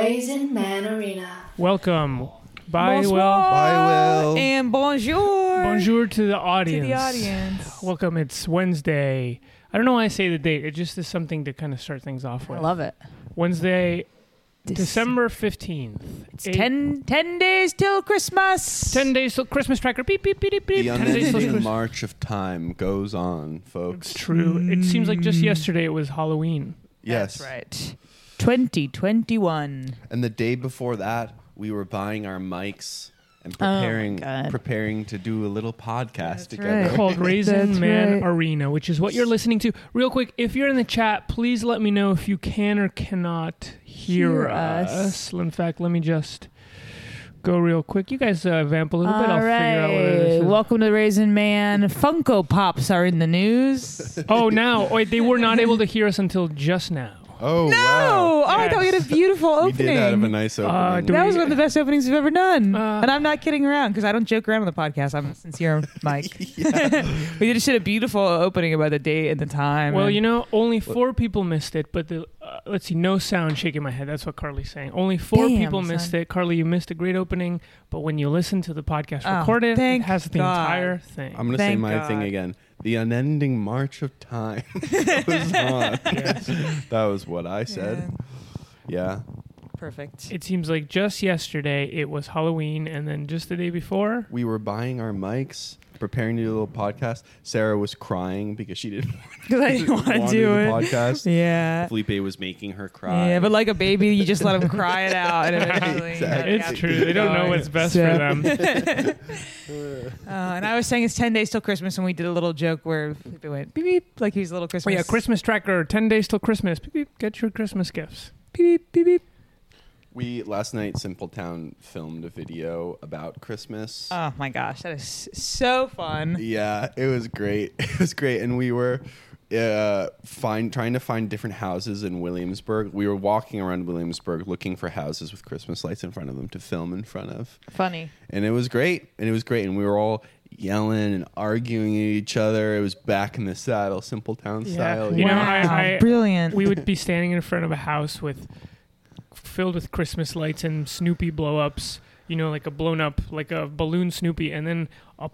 Raisin Man Arena. Welcome. Bye, Bonsoir well. Bye, Will. And bonjour. Bonjour to the audience. to audience. the audience. Welcome. It's Wednesday. I don't know why I say the date. It just is something to kind of start things off with. I with. love it. Wednesday, Dec- December 15th. It's Eight- 10, 10 days till Christmas. 10 days till Christmas tracker. Beep, beep, beep, beep, beep. The 10 days till Christmas. march of time goes on, It's folks. true. It seems like just mm. yesterday it was Halloween. Yes. That's right. 2021. And the day before that, we were buying our mics and Oh, preparing God. preparing to do a little podcast That's together. right. called Raisin That's Man right. Arena, which is what you're listening to. Real quick, if you're in the chat, please let me know if you can or cannot hear, Hear us. us. In fact, let me just go real quick. You guys uh, vamp a little bit. I'll All figure out what it right. is. Welcome to Raisin Man. Funko Pops are in the news. oh, now wait, they were not able to hear us until just now. Oh no! wow! Oh, I thought we had a Yes. beautiful We opening. did have a nice Uh, opening. do that we- was one of the best openings we've ever done. Uh, and I'm not kidding around because I don't joke around on the podcast. I'm sincere, Mike. we just did a beautiful opening about the date and the time. Well, and- you know, only four people missed it, but the uh, let's see, no sound shaking my head. That's what Carly's saying. Only four Damn, people missed son. it. Carly, you missed a great opening, but when you listen to the podcast Oh, recorded, it has the God. entire thing. I'm gonna say my God. thing again. The unending march of time goes on. that was what I said. Yeah. Perfect. It seems like just yesterday it was Halloween, and then just the day before, We were buying our mics, preparing to do a little podcast. Sarah was crying because she didn't Because I didn't want to want do the it. podcast. Yeah. Felipe was making her cry. Yeah, but like a baby, you just let them cry it out, and eventually, Exactly. it's true. They don't know what's best So- for them. Uh, and I was saying it's ten days till Christmas, and we did a little joke where Felipe went beep beep, like he's a little Oh Christmas. yeah, Christmas tracker, ten days till Christmas. Beep, beep, get your Christmas gifts. beep beep beep beep. We last night, Simple Town filmed a video about Christmas. Oh my gosh, that is so fun. yeah, it was great. It was great, and we were uh, find trying to find different houses in Williamsburg. We were walking around Williamsburg looking for houses with Christmas lights in front of them to film in front of, Funny. and it was great. And it was great, and we were all yelling and arguing at each other. It was back in the saddle, Simple Town Yeah. style. You know, wow, I- I- brilliant. We would be standing in front of a house with filled with Christmas lights and Snoopy blow ups. You know, like a blown up, like a balloon Snoopy, and then a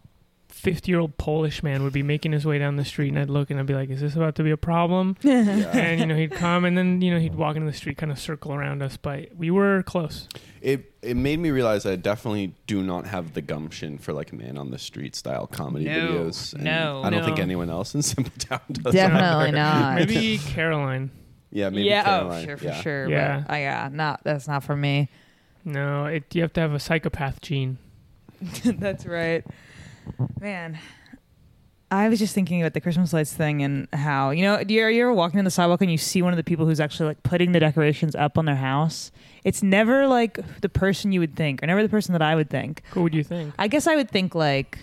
fifty-year-old Polish man would be making his way down the street, and I'd look and I'd be like, "Is this about to be a problem?" Yeah. and you know, he'd come, and then you know, he'd walk into the street, kind of circle around us, but we were close. It it made me realize I definitely do not have the gumption for like man on the street style comedy No, videos. and no, I don't think anyone else in Simple Town does. Definitely either. not. Maybe Caroline. Yeah, maybe yeah, Caroline. oh, sure, for yeah. sure. Yeah. But, uh, yeah, not that's not for me. No, it, you have to have a psychopath gene. That's right. Man, I was just thinking about the Christmas lights thing and how, you know, do you, are you ever walking on the sidewalk and you see one of the people who's actually like putting the decorations up on their house? It's never like the person you would think, or never the person that I would think. Who would you think? I guess I would think like,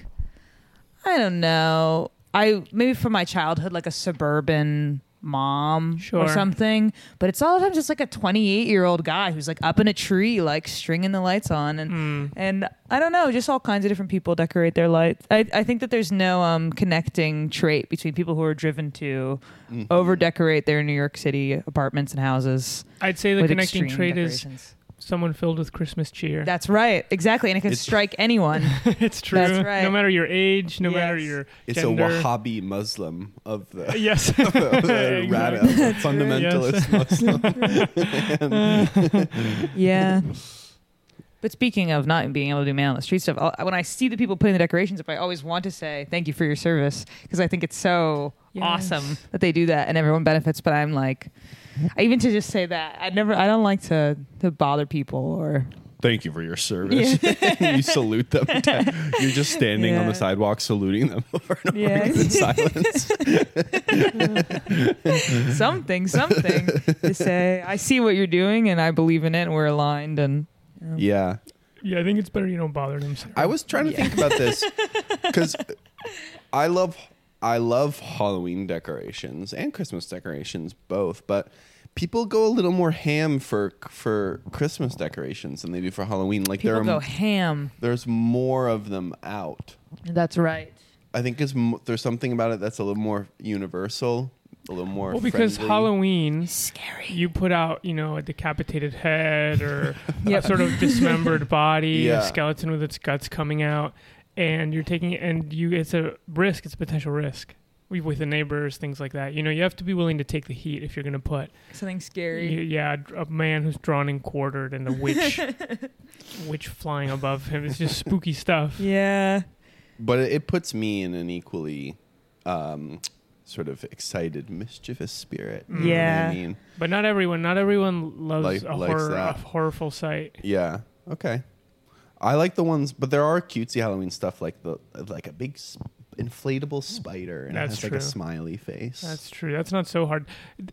I don't know. I maybe from my childhood, like a suburban mom Sure. or something. But it's all the time just like a 28 year old guy who's like up in a tree, like stringing the lights on, and Hmm. and I don't know, just all kinds of different people decorate their lights. I I think that there's no um connecting trait between people who are driven to Mhm. over decorate their New York City apartments and houses. I'd say the connecting trait is decorations. Someone filled with Christmas cheer. That's right, exactly, and it can It's- strike anyone. it's true. That's right. No matter your age, no matter Yes. your It's gender. a Wahhabi Muslim of the Yes. a rad- Exactly. fundamentalist Muslim. yeah. But speaking of not being able to do man on the street stuff, I'll, when I see the people putting the decorations up, I always want to say thank you for your service because I think it's so Yes. awesome that they do that and everyone benefits. But I'm like, I even to just say that I never, I don't like to to bother people or Thank you for your service. you salute them. You're just standing on the sidewalk saluting them over and over Yeah. in silence. something, something to say. I see what you're doing and I believe in it and we're aligned and. um, yeah. yeah, I think it's better you don't bother them. Sarah. I was trying to think about this because I love I love Halloween decorations and Christmas decorations both, but people go a little more ham for for Christmas decorations than they do for Halloween. Like People there go are, ham. there's more of them out. That's right. I think is m- there's something about it that's a little more universal a little more. Well, because friendly. Halloween, Scary. you put out, you know, a decapitated head or Yep. a sort of dismembered body, Yeah. a skeleton with its guts coming out, and you're taking and you it's a risk, it's a potential risk. We- With the neighbors, things like that. You know, you have to be willing to take the heat if you're going to put, Something y- scary. yeah, a man who's drawn and quartered and a witch, witch flying above him. It's just spooky stuff. Yeah. but it, it puts me in an equally um, sort of excited, mischievous spirit. Mm. You know Yeah. I mean, But not everyone, not everyone loves Like- a likes horror, a that. horrorful sight. yeah. Okay. I like the ones, but there are cutesy Halloween stuff like the like a big s- inflatable spider and That's it has like a smiley face. That's true. That's not so hard.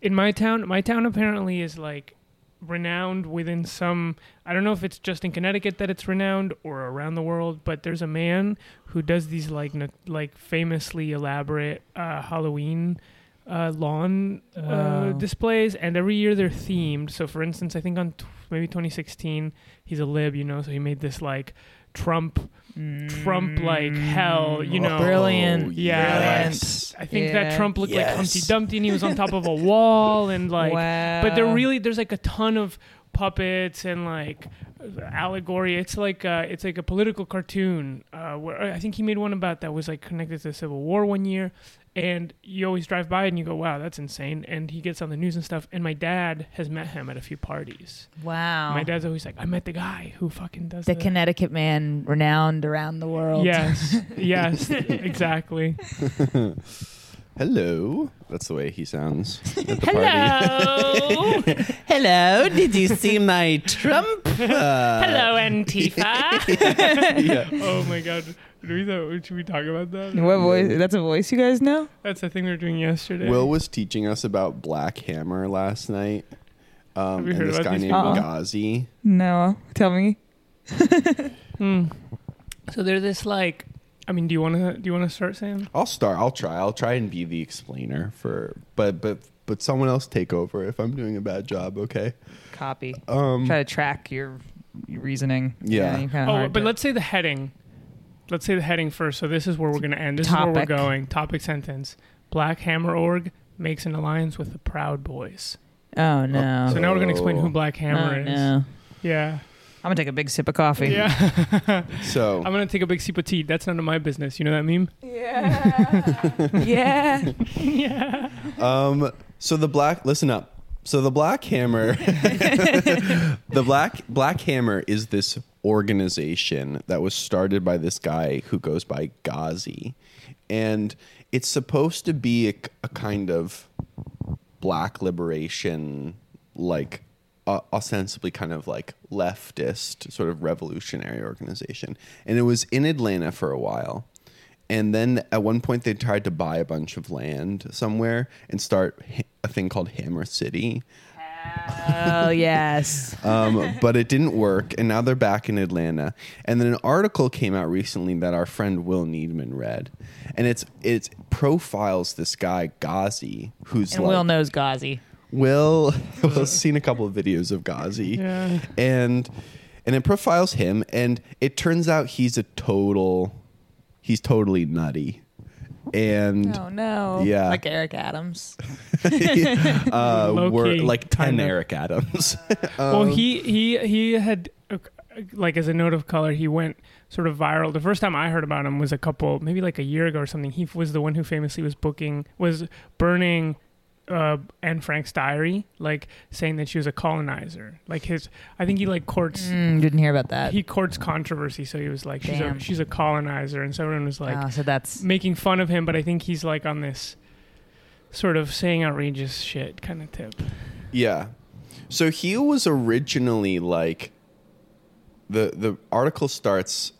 In my town, my town apparently is like renowned within some. I don't know if it's just in Connecticut that it's renowned or around the world, but there's a man who does these like no- like famously elaborate uh, Halloween uh, lawn uh, Wow. displays, and every year they're themed. So, for instance, I think on t- maybe 2016, he's a lib, you know, so he made this like Trump Trump like hell, you know. Brilliant. Yeah, Yes. I think Yeah. that Trump looked like Humpty Dumpty and he was on top of a wall and like wow. but they're really there's like a ton of puppets and like allegory. It's like uh, it's like a political cartoon. Uh, where I think he made one about that was like connected to the Civil War one year, and you always drive by and you go, "Wow, that's insane!" And he gets on the news and stuff. And my dad has met him at a few parties. wow. My dad's always like, "I met the guy who fucking does the the Connecticut man, renowned around the world. Yes, yes, exactly. Hello. That's the way he sounds at the party. Hello, Hello. Did you see my Trump? Uh, hello, Antifa. yeah. oh my god, do we th- should we talk about that? What voice? That's a voice you guys know? That's the thing we were doing yesterday. Will was teaching us about Black Hammer last night. Um, Have you and heard this about guy these named people? Gazi. No. Tell me. Hmm. So they're this like. I mean, do you want to? Do you want to start, Sam? I'll start. I'll try. I'll try and be the explainer for, but but but someone else take over if I'm doing a bad job. Okay. Copy. Um. Try to track your, your reasoning. Yeah. you're kinda Oh, hard but to- let's say the heading. Let's say the heading first. So this is where we're going to end. This is where we're going. Topic sentence. Black Hammer Org makes an alliance with the Proud Boys. Oh no. So now we're going to explain who. Black Hammer oh, is. no. Yeah. I'm gonna take a big sip of coffee. Yeah. So I'm going to take a big sip of tea. That's none of my business. You know that meme? Yeah. yeah. yeah. um. So the black. Listen up. So the Black Hammer. the black Black Hammer is this organization that was started by this guy who goes by Gazi, and it's supposed to be a, a kind of black liberation, like uh, ostensibly kind of like leftist, sort of revolutionary organization. And it was in Atlanta for a while. And then at one point, they tried to buy a bunch of land somewhere and start a thing called Hammer City. Oh yes. Um, but it didn't work, and now they're back in Atlanta. And then an article came out recently that our friend Will Needman read, and it's it profiles this guy Gazi, who's And like, Will knows Gazi. Will Will's seen a couple of videos of Gazi, Yeah. and and it profiles him, and it turns out he's a total, he's totally nutty, and Oh no. Yeah. Like Eric Adams. uh, Low we're like ten kinda. Eric Adams. well, Um, he he he had uh, like as a note of color, he went sort of viral. The first time I heard about him was a couple, maybe like a year ago or something. He was the one who famously was booking, was burning. Uh, Anne Frank's diary, like saying that she was a colonizer. Like his, I think he like courts, Mm, didn't hear about that. he courts controversy. So he was like, she's a she's a colonizer, and so everyone was like oh, so that's making fun of him. But I think he's like on this sort of saying outrageous shit kind of tip. Yeah. So he was originally like the the article starts.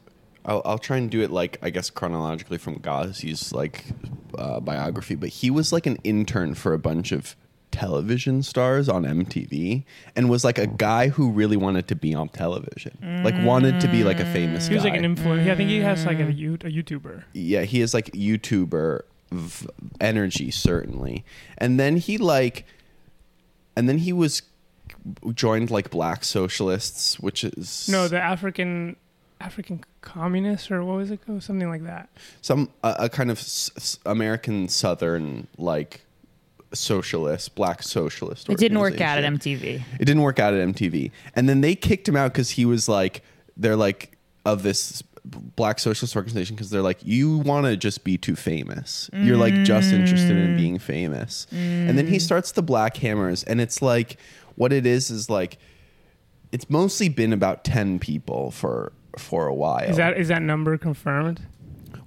I'll, I'll try and do it like I guess chronologically from Gazi's like uh, biography, but he was like an intern for a bunch of television stars on MTV and was like a guy who really wanted to be on television, like wanted to be like a famous He was guy. like an influencer. I think he has like a, you- a YouTuber. yeah, he is like YouTuber v- energy certainly, and then he like, and then he was joined like Black Socialists, which is No, the African African communists or what was it called? Something like that. some a, a kind of s- s- American Southern like socialist, black socialist. It didn't work out at. MTV. It didn't work out at MTV. And then they kicked him out because he was like, they're like, of this black socialist organization because they're like, you want to just be too famous. You're like just interested in being famous. And then he mm. starts the Black Hammers. And it's like, what it is is like, it's mostly been about 10 people for for a while. Is that is that number confirmed?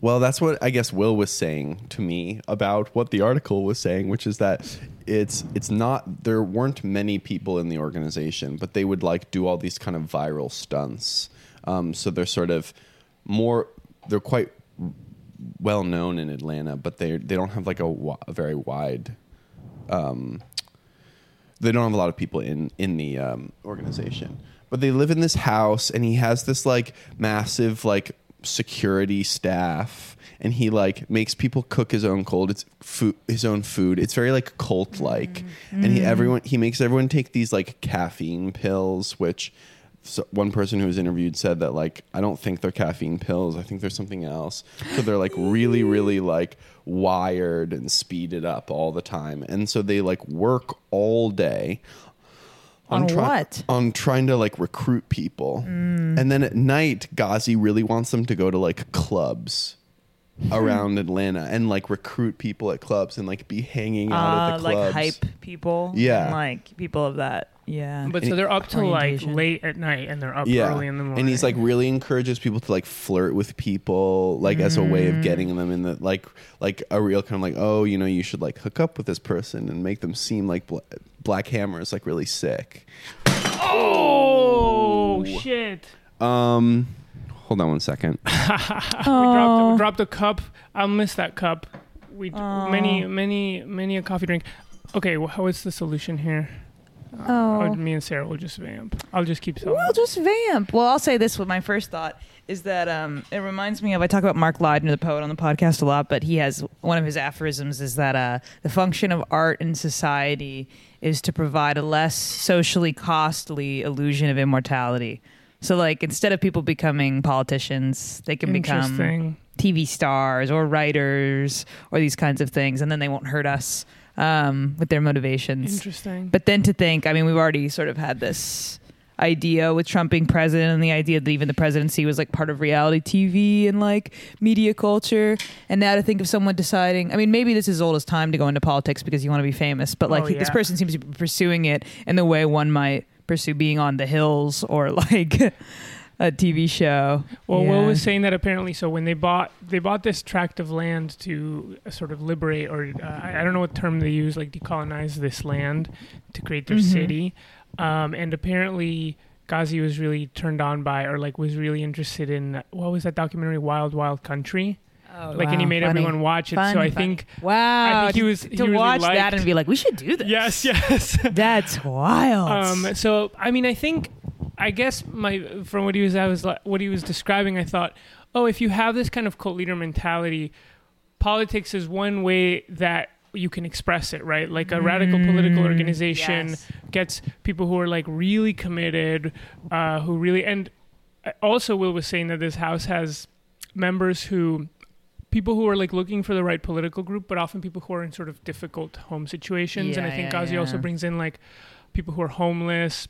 Well, that's what I guess Will was saying to me about what the article was saying, which is that it's it's not there weren't many people in the organization, but they would like do all these kind of viral stunts. Um, so they're sort of more they're quite well known in Atlanta, but they they don't have like a, a very wide. Um, they don't have a lot of people in in the um, organization, but they live in this house, and he has this like massive like security staff, and he like makes people cook his own cold it's food his own food. It's very like cult like, mm. and he mm. everyone he makes everyone take these like caffeine pills, which. So one person who was interviewed said that like I don't think they're caffeine pills. I think there's something else. So they're like really, really like wired and speeded up all the time, and so they like work all day On what? On trying to like recruit people, and then at night, Gazi really wants them to go to like clubs around Atlanta and like recruit people at clubs and like be hanging out at Uh, the like clubs. hype people. Yeah. like people of that. Yeah. But And so they're up till like Orientation. late at night and they're up yeah, early in the morning. and he's like really encourages people to like flirt with people, like as a way of getting them in the like like a real kind of like oh you know you should like hook up with this person and make them seem like bla- Black Hammer is like really sick. oh shit! Um, hold on one second. We dropped we dropped a cup. I'll miss that cup. We many many many a coffee drink. Okay, well, how is the solution here? Oh. Oh, me and Sarah will just vamp. I'll just keep telling. We'll just vamp. Well, I'll say this. What my first thought is that um, it reminds me of. I talk about Mark Leidner, the poet, on the podcast a lot, but he has one of his aphorisms is that uh, the function of art in society is to provide a less socially costly illusion of immortality. So, like, instead of people becoming politicians, they can become TV stars or writers or these kinds of things, and then they won't hurt us um, with their motivations. Interesting. But then to think, I mean, we've already sort of had this idea with Trump being president and the idea that even the presidency was like part of reality TV and like media culture. And now to think of someone deciding, I mean, maybe this is as old as time to go into politics because you want to be famous, but like Oh, this person seems to be pursuing it in the way one might pursue being on the hills or like a TV show. Well, Will was saying that apparently, so when they bought they bought this tract of land to uh, sort of liberate, or uh, I don't know what term they use, like decolonize this land to create their Mhm. city, um, and apparently Gazi was really turned on by, or like was really interested in what was that documentary, Wild Wild Country, like, and he made funny. everyone watch it. Fun, so I funny. think, Wow. I think he to- was- to, he really watch that and be like, we should do this. yes, yes. That's wild. Um, so I mean, I think, I guess my from what he was, I was like, what he was describing. I thought, oh, if you have this kind of cult leader mentality, politics is one way that you can express it, right? Like a radical political Mm, organization yes. gets people who are like really committed, uh, who really, and also Will was saying that this house has members who people who are like looking for the right political group, but often people who are in sort of difficult home situations. and I Yeah, think yeah, also brings in like people who are homeless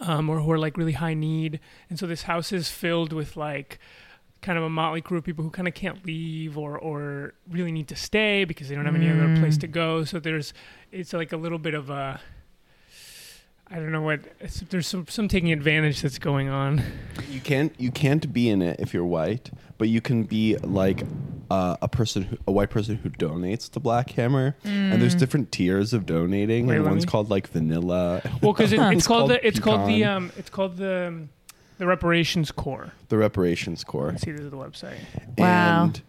um, or who are like really high need. And so this house is filled with like kind of a motley crew of people who kind of can't leave or or really need to stay because they don't have any other place Mm. to go. So there's it's like a little bit of a I don't know what there's some some taking advantage that's going on. You can't you can't be in it if you're white, but you can be like uh, a person who, a white person who donates to Black Hammer. And there's different tiers of donating, Wait, and one's me- called like vanilla. Well, because it, it's called the it's called the um it's called the um, the reparations corps. the reparations corps. Let's see, this is the website. Wow. And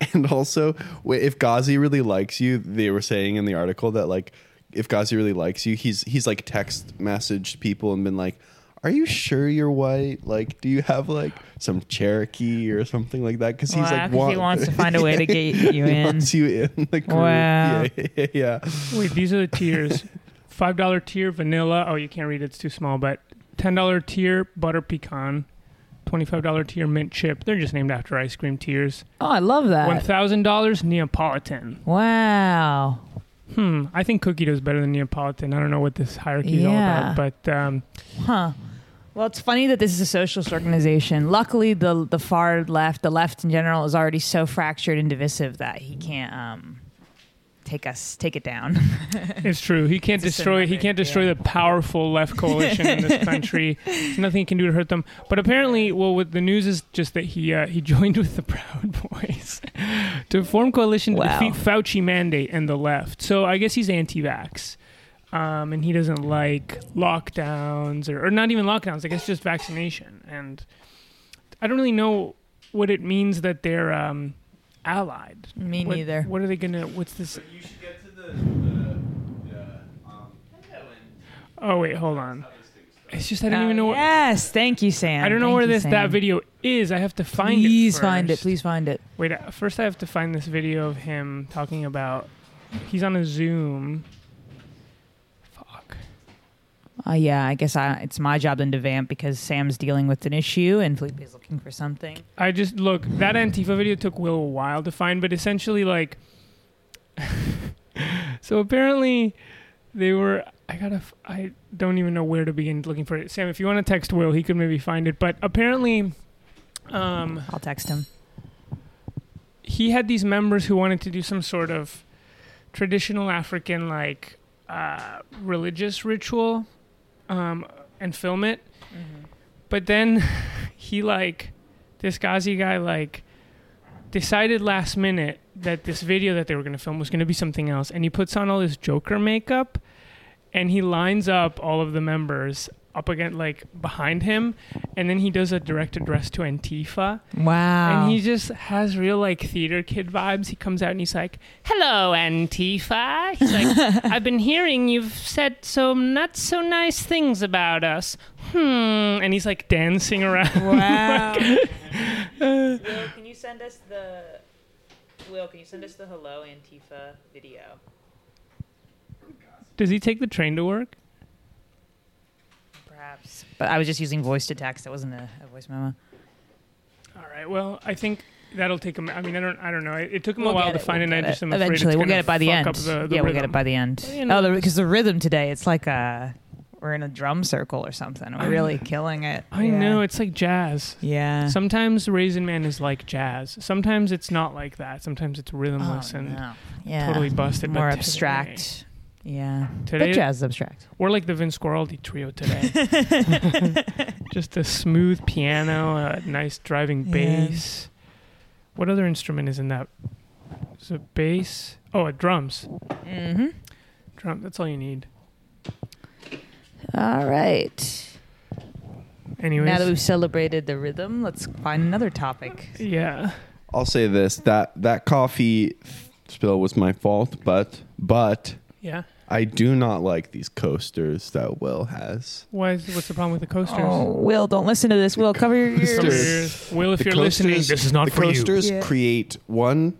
and also, if Gazi really likes you, they were saying in the article that like if Gazi really likes you, he's he's like text messaged people and been like, "Are you sure you're white? Like, do you have like some Cherokee or something like that?" Because he's Wow, like 'cause he wants to find a way to get you he in. wants you in the group. Wow. Yeah, yeah, yeah. Wait, these are the tiers. Five dollar tier vanilla. Oh, you can't read it; it's too small. But ten dollar tier butter pecan. Twenty five dollar tier mint chip. They're just named after ice cream tiers. Oh, I love that. thousand dollars Neapolitan. Wow. Hmm. I think cookie dough is better than Neapolitan. I don't know what this hierarchy is all about, but um, Huh. Well, it's funny that this is a socialist organization. Luckily, the the far left, the left in general, is already so fractured and divisive that he can't um, take us take it down. it's true. He can't It's destroy. He can't destroy yeah. the powerful left coalition in this country. There's nothing he can do to hurt them. But apparently, well, what the news is just that he uh, he joined with the Proud Boys to form coalition to Wow. defeat Fauci mandate and the left. So I guess he's anti-vax. Um, and he doesn't like lockdowns or, or not even lockdowns. I guess just vaccination. And I don't really know what it means that they're um, allied. Me What- neither. What are they gonna? What's this? You should get to the, the, the um, Oh wait, hold on. It's just I don't Oh, even know. What, Yes, thank you, Sam. I don't know Thank where you, this Sam. that video is. I have to find Please it. Please find it. Please find it. Wait, uh, first I have to find this video of him talking about. He's on a Zoom. Uh, yeah, I guess I, it's my job then to vamp because Sam's dealing with an issue and Felipe is looking for something. I just look that Antifa video took Will a while to find, but essentially like. so apparently, they were. I gotta. I don't even know where to begin looking for it. Sam, if you want to text Will, he could maybe find it. But apparently, um, I'll text him. he had these members who wanted to do some sort of traditional African like uh, religious ritual um, and film it. But then he like this Gazi guy like decided last minute that this video that they were going to film was going to be something else and he puts on all this joker makeup and he lines up all of the members up against like behind him and then he does a direct address to Antifa Wow. and he just has real like theater kid vibes. He comes out and he's like, "Hello, Antifa." He's like, "I've been hearing you've said some not so nice things about us." Hmm. And he's like dancing around. wow. Will, can you send us the Will, can you send us the hello Antifa video? Does he take the train to work? Perhaps. But I was just using voice to text. That wasn't a, a voice memo. All right. Well, I think that'll take him. I mean, I don't. I don't know. It, it took him We'll a while to it, find we'll it. and I just am afraid it's Eventually, we'll get it by the end. the- the yeah, we'll get it by the end. Well, you know, oh, because the, rhythm today, it's like a we're in a drum circle or something. We're really killing it. I Yeah. know it's like jazz. Yeah. Sometimes Raisin Man is like jazz. Sometimes it's not like that. Sometimes it's oh, rhythmless and no. yeah. totally busted. More but today- abstract. Yeah. Today, but jazz is abstract. We're like the Vince Guaraldi trio today. Just a smooth piano, a nice driving Yeah. bass. What other instrument is in that? Is it bass? Oh, a drums. Mm-hmm. Drum. That's all you need. All right. Anyways, Now that we've celebrated the rhythm, let's find another topic. yeah. I'll say this: that that coffee spill was my fault, but but Yeah. I do not like these coasters that Will has. Why is, what's the problem with the coasters? Oh, Will, don't listen to this. Will, cover your ears. Cover your Coasters. ears. Will, if The you're listening, coasters- this is not the for you. coasters Yeah. create one.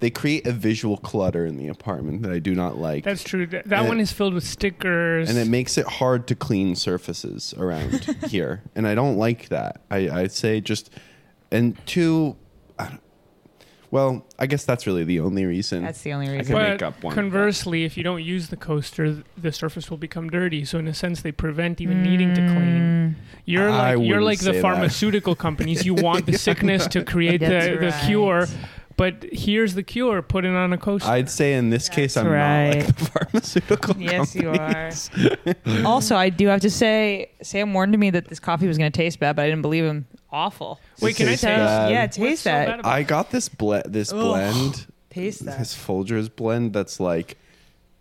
They create a visual clutter in the apartment that I do not like, That's true. That, that one it- is filled with stickers. and it makes it hard to clean surfaces around here, and I don't like that. I I'd say just and two. I don't, well, I guess that's really the only reason. That's the only reason. I reason. can but make up one. conversely, if you don't use the coaster, the surface will become dirty. So in a sense, they prevent even needing to clean. Mm, You're I like you're wouldn't like the say that. pharmaceutical companies. You want the sickness to create the, That's the right. cure, but here's the cure. Put it on a coaster. I'd say in this case, I'm not right. like the pharmaceutical. Yes, you are. also, I do have to say, Sam warned me that this coffee was going to taste bad, but I didn't believe him. Awful. Wait, It can I tastes taste? bad. Yeah, What's taste so that. bad about I got this ble- this Ugh. blend, Taste that. this Folgers blend. That's like,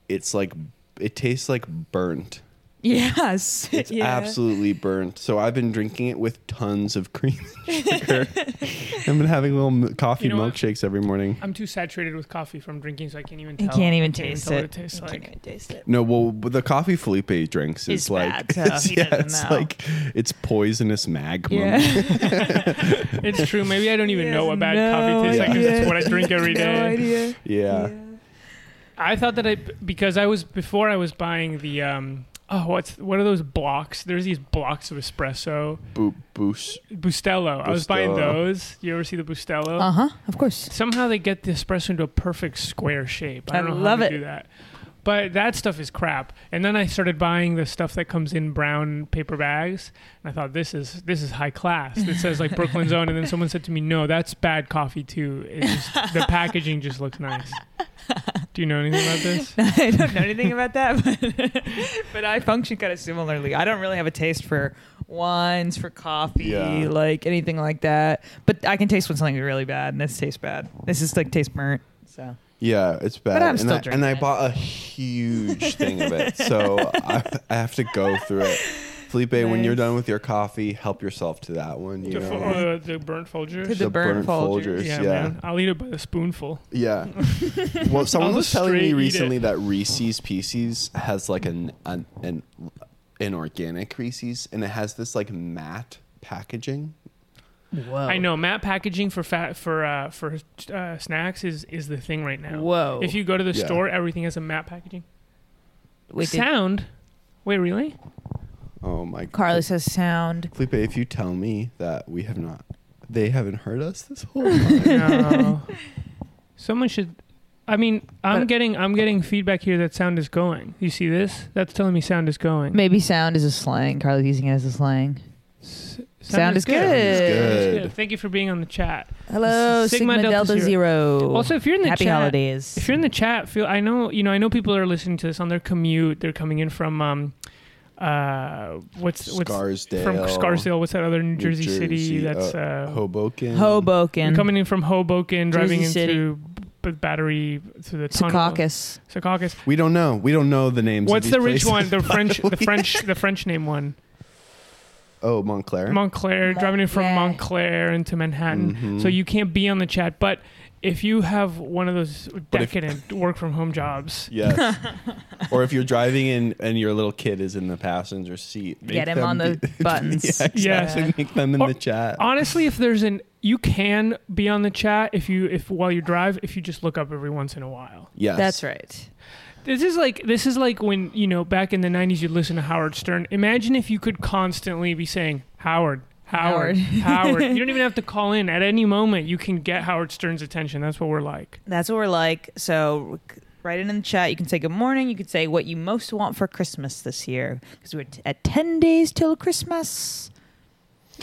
it's like it tastes like burnt. Yes. It's Yeah. absolutely burnt. So I've been drinking it with tons of cream and sugar. I've been having little m- coffee You know what? milkshakes every morning. I'm too saturated with coffee from drinking, so I can't even You tell. can't even I can't taste tell it. What it tastes You like. can't even taste it. No, well, the coffee Felipe drinks is It's like, bad, so it's, yeah, it's know. like it's poisonous magma. Yeah. It's true. Maybe I don't even He know what bad no coffee tastes like because It's what I drink every no day. idea. yeah. I thought that I because I was before I was buying the um oh what's what are those blocks? There's these blocks of espresso. Bo- boosh. Bustelo. I was buying Bustelo. those. You ever see the Bustelo? Uh huh. Of course. Somehow they get the espresso into a perfect square shape. I I don't know love how it. they do that. But that stuff is crap. And then I started buying the stuff that comes in brown paper bags, and I thought this is this is high class. It says like Brooklyn's own, and then someone said to me, "No, that's bad coffee too. It just, the packaging just looks nice." Do you know anything about this? I don't know anything about that, but, but I function kind of similarly. I don't really have a taste for wines, for coffee, Yeah. like anything like that. But I can taste when something is really bad, and this tastes bad. This is like tastes burnt. So Yeah, it's bad. But I'm and still I, drinking and I it. bought a huge thing of it, so I, I have to go through it. Felipe, when you're Nice. done with your coffee, help yourself to that one. You The, know? uh, the burnt Folgers. To the burnt Folgers. yeah, yeah. man. I'll eat it by the spoonful. Yeah. Well, someone I'll was telling straight me eat recently it. that Reese's Pieces has like an an an, an organic Reese's, and it has this like matte packaging. Whoa, I know matte packaging for fat for uh, for uh, snacks is is the thing right now. Whoa. If you go to the Yeah. store, everything has a matte packaging. Wait, did- Sound. Wait, really? Oh my! Carly says sound. Felipe, if you tell me that we have not, they haven't heard us this whole time. No. Someone should. I mean, I'm But- getting I'm getting feedback here that sound is going. You see this? That's telling me sound is going. Maybe sound is a slang. Carly's using it as a slang. S- Sound is good. Good. Good. Thank you for being on the chat. Hello, Sigma Sigma, Delta Delta, Zero. Zero. Also, if you're in the Happy chat, holidays. if you're in the chat, feel I know you know I know people are listening to this on their commute. They're coming in from um, uh, what's what's Scarsdale. from Scarsdale? What's that other New New Jersey, city Jersey, that's uh, uh, Hoboken. Hoboken, You're coming in from Hoboken, driving Jersey City. into B- Battery to the tunnel. Secaucus. Secaucus. We don't know. We don't know the names. What's of the these rich one? The French, the French, the French name one. Oh, Montclair. Montclair, driving in from Montclair. Montclair into Manhattan. Mhm. So you can't be on the chat, but if you have one of those But if- decadent work from home jobs, Yes. or if you're driving in and your little kid is in the passenger seat, make Get him them on the be- buttons. yeah, exactly. Yeah. Make them in Or- the chat. honestly, if there's an you can be on the chat if you if while you drive if you just look up every once in a while. yes. That's right. This is like this is like when you know back in the '90s you'd listen to Howard Stern. Imagine if you could constantly be saying Howard, Howard, Howard. You don't even have to call in at any moment. You can get Howard Stern's attention. That's what we're like. That's what we're like. So write it in the chat. You can say good morning. You can say what you most want for Christmas this year because we're t- at 10 days till Christmas.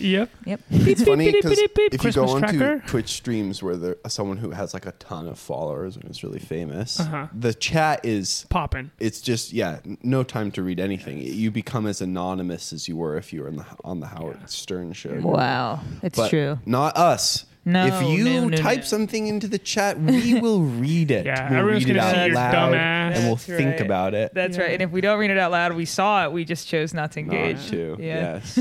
Yep. Yep. It's funny because beep, beep, if Christmas you go onto tracker. Twitch streams where there someone who has like a ton of followers and is really famous, Uh-huh. the chat is Popping. it's just yeah, no time to read anything. You become as anonymous as you were if you were in the, on the Howard Stern show. Wow. It's But true. Not us. No, if you no, no, type no. something into the chat, we will read it. Yeah, we'll everyone's read it gonna out see your loud, dumb and we'll That's think right. about it. That's Yeah. right. And if we don't read it out loud, we saw it. We just chose not to Not engage. to. Yeah. Yes.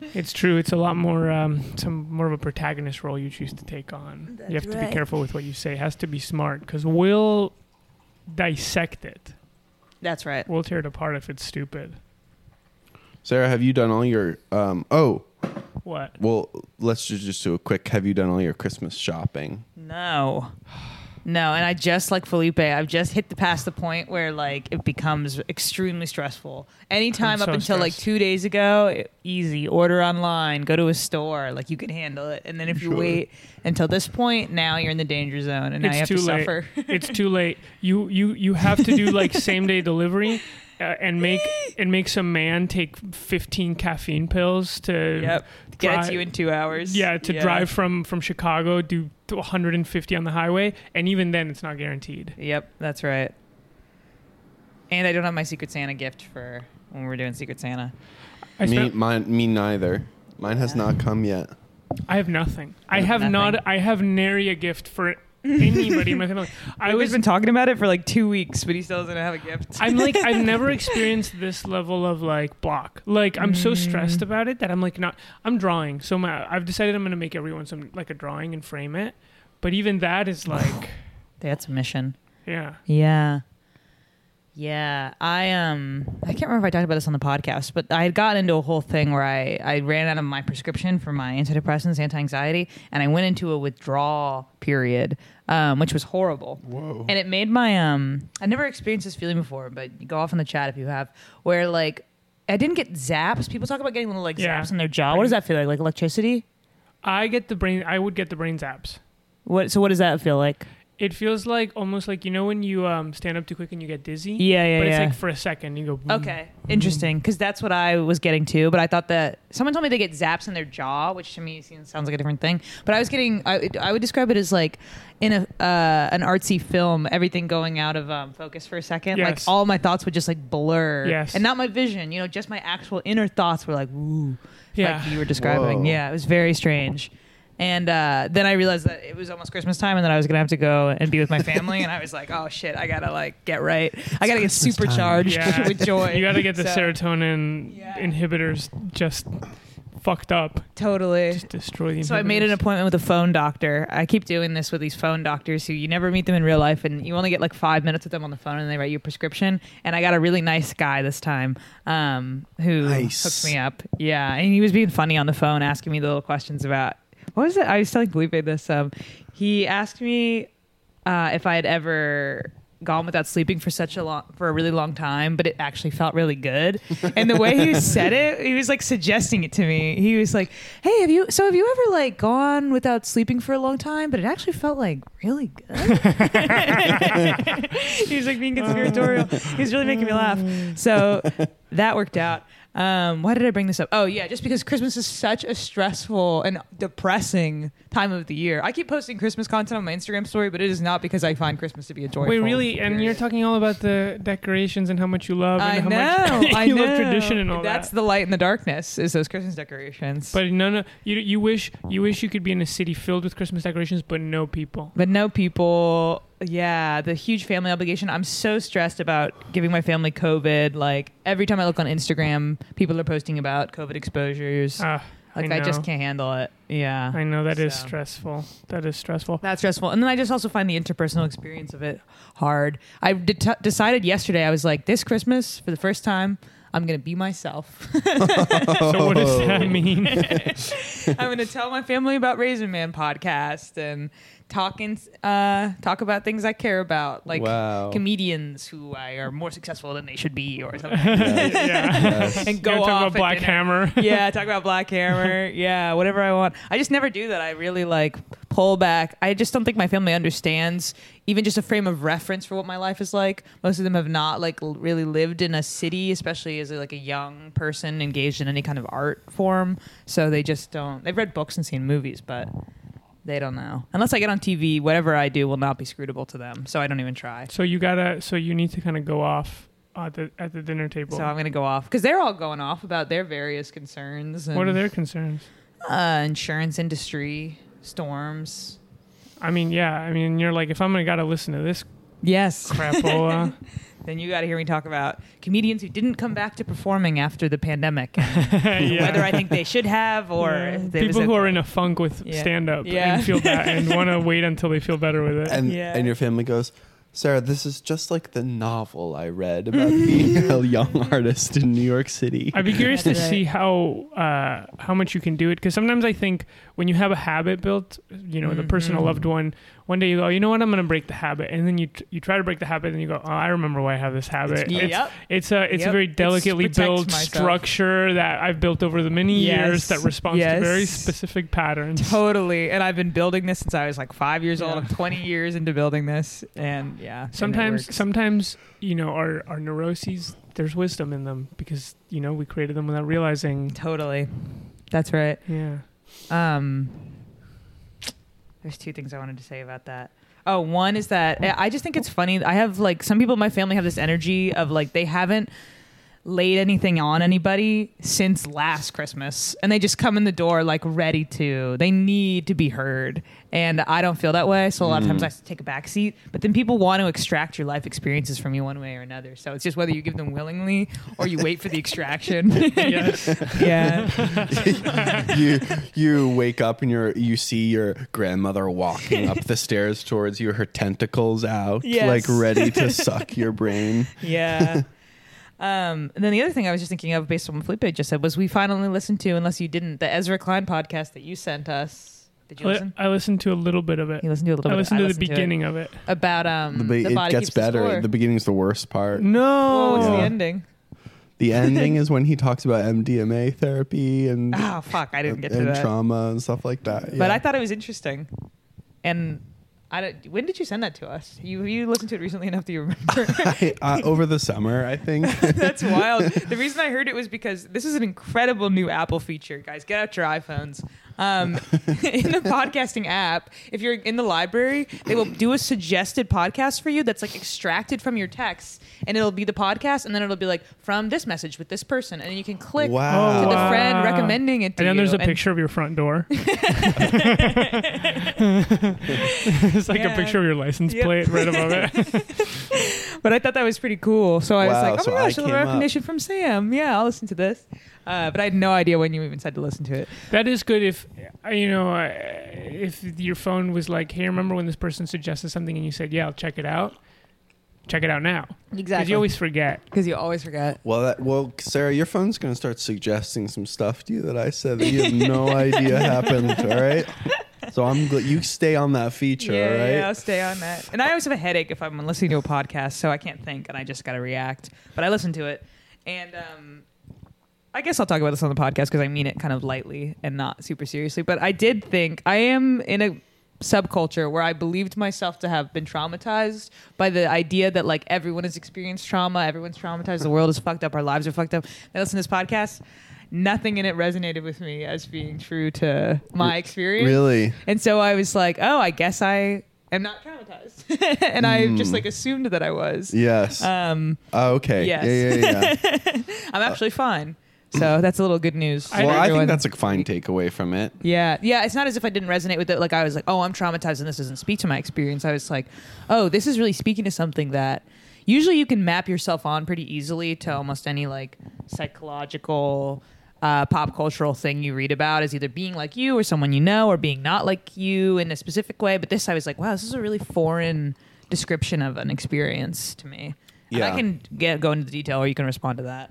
It's true. It's a lot more, um, some more of a protagonist role you choose to take on. you have That's to right. be careful with what you say. It has to be smart because we'll dissect it. That's right. We'll tear it apart if it's stupid. Sarah, have you done all your? Um, oh, What? well, let's just just do a quick. Have you done all your Christmas shopping? No. No, and I just like Felipe, I've just hit the past the point where like it becomes extremely stressful. Anytime I'm up so until like stressed. two days ago, it- easy. Order online, go to a store, like you can handle it. And then if you Sure. wait until this point, now you're in the danger zone, and now It's you have too to late. suffer. it's too late. You you you have to do like same day delivery. Uh, and make and make some man take 15 caffeine pills to yep, get it drive- you in two hours. yeah to drive from from Chicago do 150 on the highway and even then it's not guaranteed. Yep, that's right. And I don't have my Secret Santa gift for when we're doing Secret Santa. I me, spent, mine, me neither. Mine has Yeah. not come yet. I have nothing. I have have nothing. not. I have nary a gift for anybody in my family. I was been talking about it for like two weeks, but he still doesn't have a gift. I'm like I've never experienced this level of like block. Like I'm so Mm. stressed about it that I'm like not. I'm drawing. So my I've decided I'm gonna make everyone some like a drawing and frame it. But even that is like That's a mission. yeah. Yeah. Yeah. I um I can't remember if I talked about this on the podcast, but I had gotten into a whole thing where I, I ran out of my prescription for my antidepressants, anti anxiety, and I went into a withdrawal period, um, which was horrible. Whoa. And it made my um I never experienced this feeling before, but you go off in the chat if you have, where like I didn't get zaps. People talk about getting little like Yeah. zaps in their jaw. What does that feel like? Like electricity? I get the brain. I would get the brain zaps. What so what does that feel like? It feels like almost like you know when you um, stand up too quick and you get dizzy. Yeah, yeah, But yeah. it's like for a second you go. boom. Okay, interesting. Because that's what I was getting to. But I thought that someone told me they get zaps in their jaw, which to me seems, sounds like a different thing. But I was getting, I, I would describe it as like in a uh, an artsy film, everything going out of um, focus for a second. Yes. Like all my thoughts would just like blur. Yes. and not my vision. You know, just my actual inner thoughts were like, ooh, Yeah. like you were describing. Whoa. Yeah, it was very strange. And uh, then I realized that it was almost Christmas time, and that I was gonna have to go and be with my family. and I was like, "Oh shit, I gotta like get right. I gotta get Christmas time. supercharged Yeah. with joy." You got to get the So- serotonin Yeah. inhibitors just fucked up. Totally. Just destroy the. So I made an inhibitors. appointment with a phone doctor. I keep doing this with these phone doctors who you never meet them in real life, and you only get like five minutes with them on the phone, and they write you a prescription. And I got a really nice guy this time um, who Nice. hooked me up. Yeah, and he was being funny on the phone, asking me the little questions about what was it? I was telling Felipe this. Um, he asked me uh, if I had ever gone without sleeping for such a long for a really long time but it actually felt really good. And the way he said it he was like suggesting it to me. He was like hey have you so have you ever like gone without sleeping for a long time but it actually felt like really good? He was like being conspiratorial. He was really making me laugh. So that worked out um, why did I bring this up? Oh yeah, just because Christmas is such a stressful and depressing time of the year. I keep posting Christmas content on my Instagram story, but it is not because I find Christmas to be a joyful. Wait, really? And you're talking all about the decorations and how much you love I and know, how much I you know. love tradition and all That's that. That's the light in the darkness. Is those Christmas decorations? But no, no, you you wish you wish you could be in a city filled with Christmas decorations, but no people. but no people. Yeah, the huge family obligation. I'm so stressed about giving my family COVID. Like every time I look on Instagram, people are posting about COVID exposures. Ah, like I, I, just can't handle it. Yeah. I know that is So. stressful. That is stressful. That's stressful. And then I just also find the interpersonal experience of it hard. I de- decided yesterday, I was like, this Christmas, for the first time, I'm going to be myself. so what does that mean? I'm going to tell my family about Raisin Man podcast and talking, uh, talk about things I care about, like wow. comedians who I are more successful than they should be or something. Yes. yeah. Yes. and go wanna talk off about at Black dinner. Hammer. yeah, talk about Black Hammer. Yeah, whatever I want. I just never do that. I really like pull back. I just don't think my family understands even just a frame of reference for what my life is like. Most of them have not like l- really lived in a city, especially as like a young person engaged in any kind of art form. So they just don't. They've read books and seen movies, but they don't know. Unless I get on TV, whatever I do will not be scrutable to them. So I don't even try. So you gotta. So you need to kind of go off at the at the dinner table. So I'm gonna go off because they're all going off about their various concerns. And, what are their concerns? uh, insurance industry, storms. I mean, yeah. I mean, you're like, if I'm gonna gotta listen to this Yes. crapola, then you got to hear me talk about comedians who didn't come back to performing after the pandemic, yeah. whether I think they should have or Yeah. if people who okay. are in a funk with Yeah. stand up Yeah. and feel bad and want to wait until they feel better with it. and Yeah. and your family goes, Sarah, this is just like the novel I read about being a young artist in New York City. I'd be curious to right. see how uh, how much you can do it because sometimes I think when you have a habit built, you know, the person, a loved mm-hmm. one, one day you go, you know what, I'm going to break the habit, and then you t- you try to break the habit, and you go, oh, I remember why I have this habit. Yep. It's, it's a it's a very delicately built structure that I've built over the many Yes. years that responds to very specific patterns. Totally, and I've been building this since I was like five years old. I'm 20 years into building this, and yeah. Sometimes, works. sometimes you know, our our neuroses, there's wisdom in them because you know we created them without realizing. totally, that's right. Yeah. Um, there's two things I wanted to say about that. Oh, one is that I just think it's funny. I have like some people in my family have this energy of like they haven't laid anything on anybody since last Christmas, and they just come in the door like ready to. They need to be heard, and I don't feel that way. So a lot of times mm. I take a back seat. But then people want to extract your life experiences from you one way or another. So it's just whether you give them willingly or you wait for the extraction. yeah. you you wake up and you're you see your grandmother walking up the stairs towards you, her tentacles out, Yes. like ready to suck your brain. Yeah. Um, and then the other thing I was just thinking of, based on what Felipe just said, was we finally listened to, unless you didn't, the Ezra Klein podcast that you sent us. Did you I, listen? I listened to a little bit of it. You listened to a little bit. I bit. listened to the it. beginning of it. about um The ba- the it body gets keeps the better. score. The beginning's the worst part. No. What's the ending? The ending is when he talks about MDMA therapy and Oh fuck, I didn't get to and that. trauma and stuff like that. But. I thought it was interesting, and I don't, when did you send that to us? You you listened to it recently enough that you remember. I, uh, over the summer, I think. That's wild. The reason I heard it was because this is an incredible new Apple feature, guys. Get out your iPhones. Um, in the podcasting app, if you're in the library, they will do a suggested podcast for you that's like extracted from your text, and it'll be the podcast, and then it'll be like from this message with this person, and you can click Wow. to the Wow. friend recommending it to And then you. there's a picture of your front door. it's like Yeah. a picture of your license Yep. plate right above it. But I thought that was pretty cool. So I was Wow, like, oh so my gosh, a little came up. recognition from Sam. Yeah, I'll listen to this. Uh, but I had no idea when you even said to listen to it. that is good if uh, you know uh, if your phone was like, "Hey, remember when this person suggested something and you said, "Yeah, I'll check it out." Check it out now. Because you always forget. because you always forget. Well, that, well, Sarah, your phone's going to start suggesting some stuff to you that I said that you have no idea happened. All right. So I'm gl- you stay on that feature. yeah, all right. yeah, I'll stay on that. And I always have a headache if I'm listening to a podcast, so I can't think and I just got to react. But I listen to it, and um, I guess I'll talk about this on the podcast because I mean it kind of lightly and not super seriously. But I did think I am in a subculture where I believed myself to have been traumatized by the idea that like everyone has experienced trauma, everyone's traumatized, the world is fucked up, our lives are fucked up. I listen to this podcast. Nothing in it resonated with me as being true to my experience. Really? And so I was like, oh, I guess I am not traumatized. and I just Mm. like assumed that I was. Yes. Um, oh, okay. yes. Yeah, yeah, yeah. I'm actually fine. So that's a little good news. Well, I think that's a fine takeaway from it. Yeah, yeah. It's not as if I didn't resonate with it. Like I was like, oh, I'm traumatized, and this doesn't speak to my experience. I was like, oh, this is really speaking to something that usually you can map yourself on pretty easily to almost any like psychological. Uh, pop cultural thing you read about is either being like you or someone you know or being not like you in a specific way. But this, I was like, wow, this is a really foreign description of an experience to me. And Yeah. I can get go into the detail, or you can respond to that.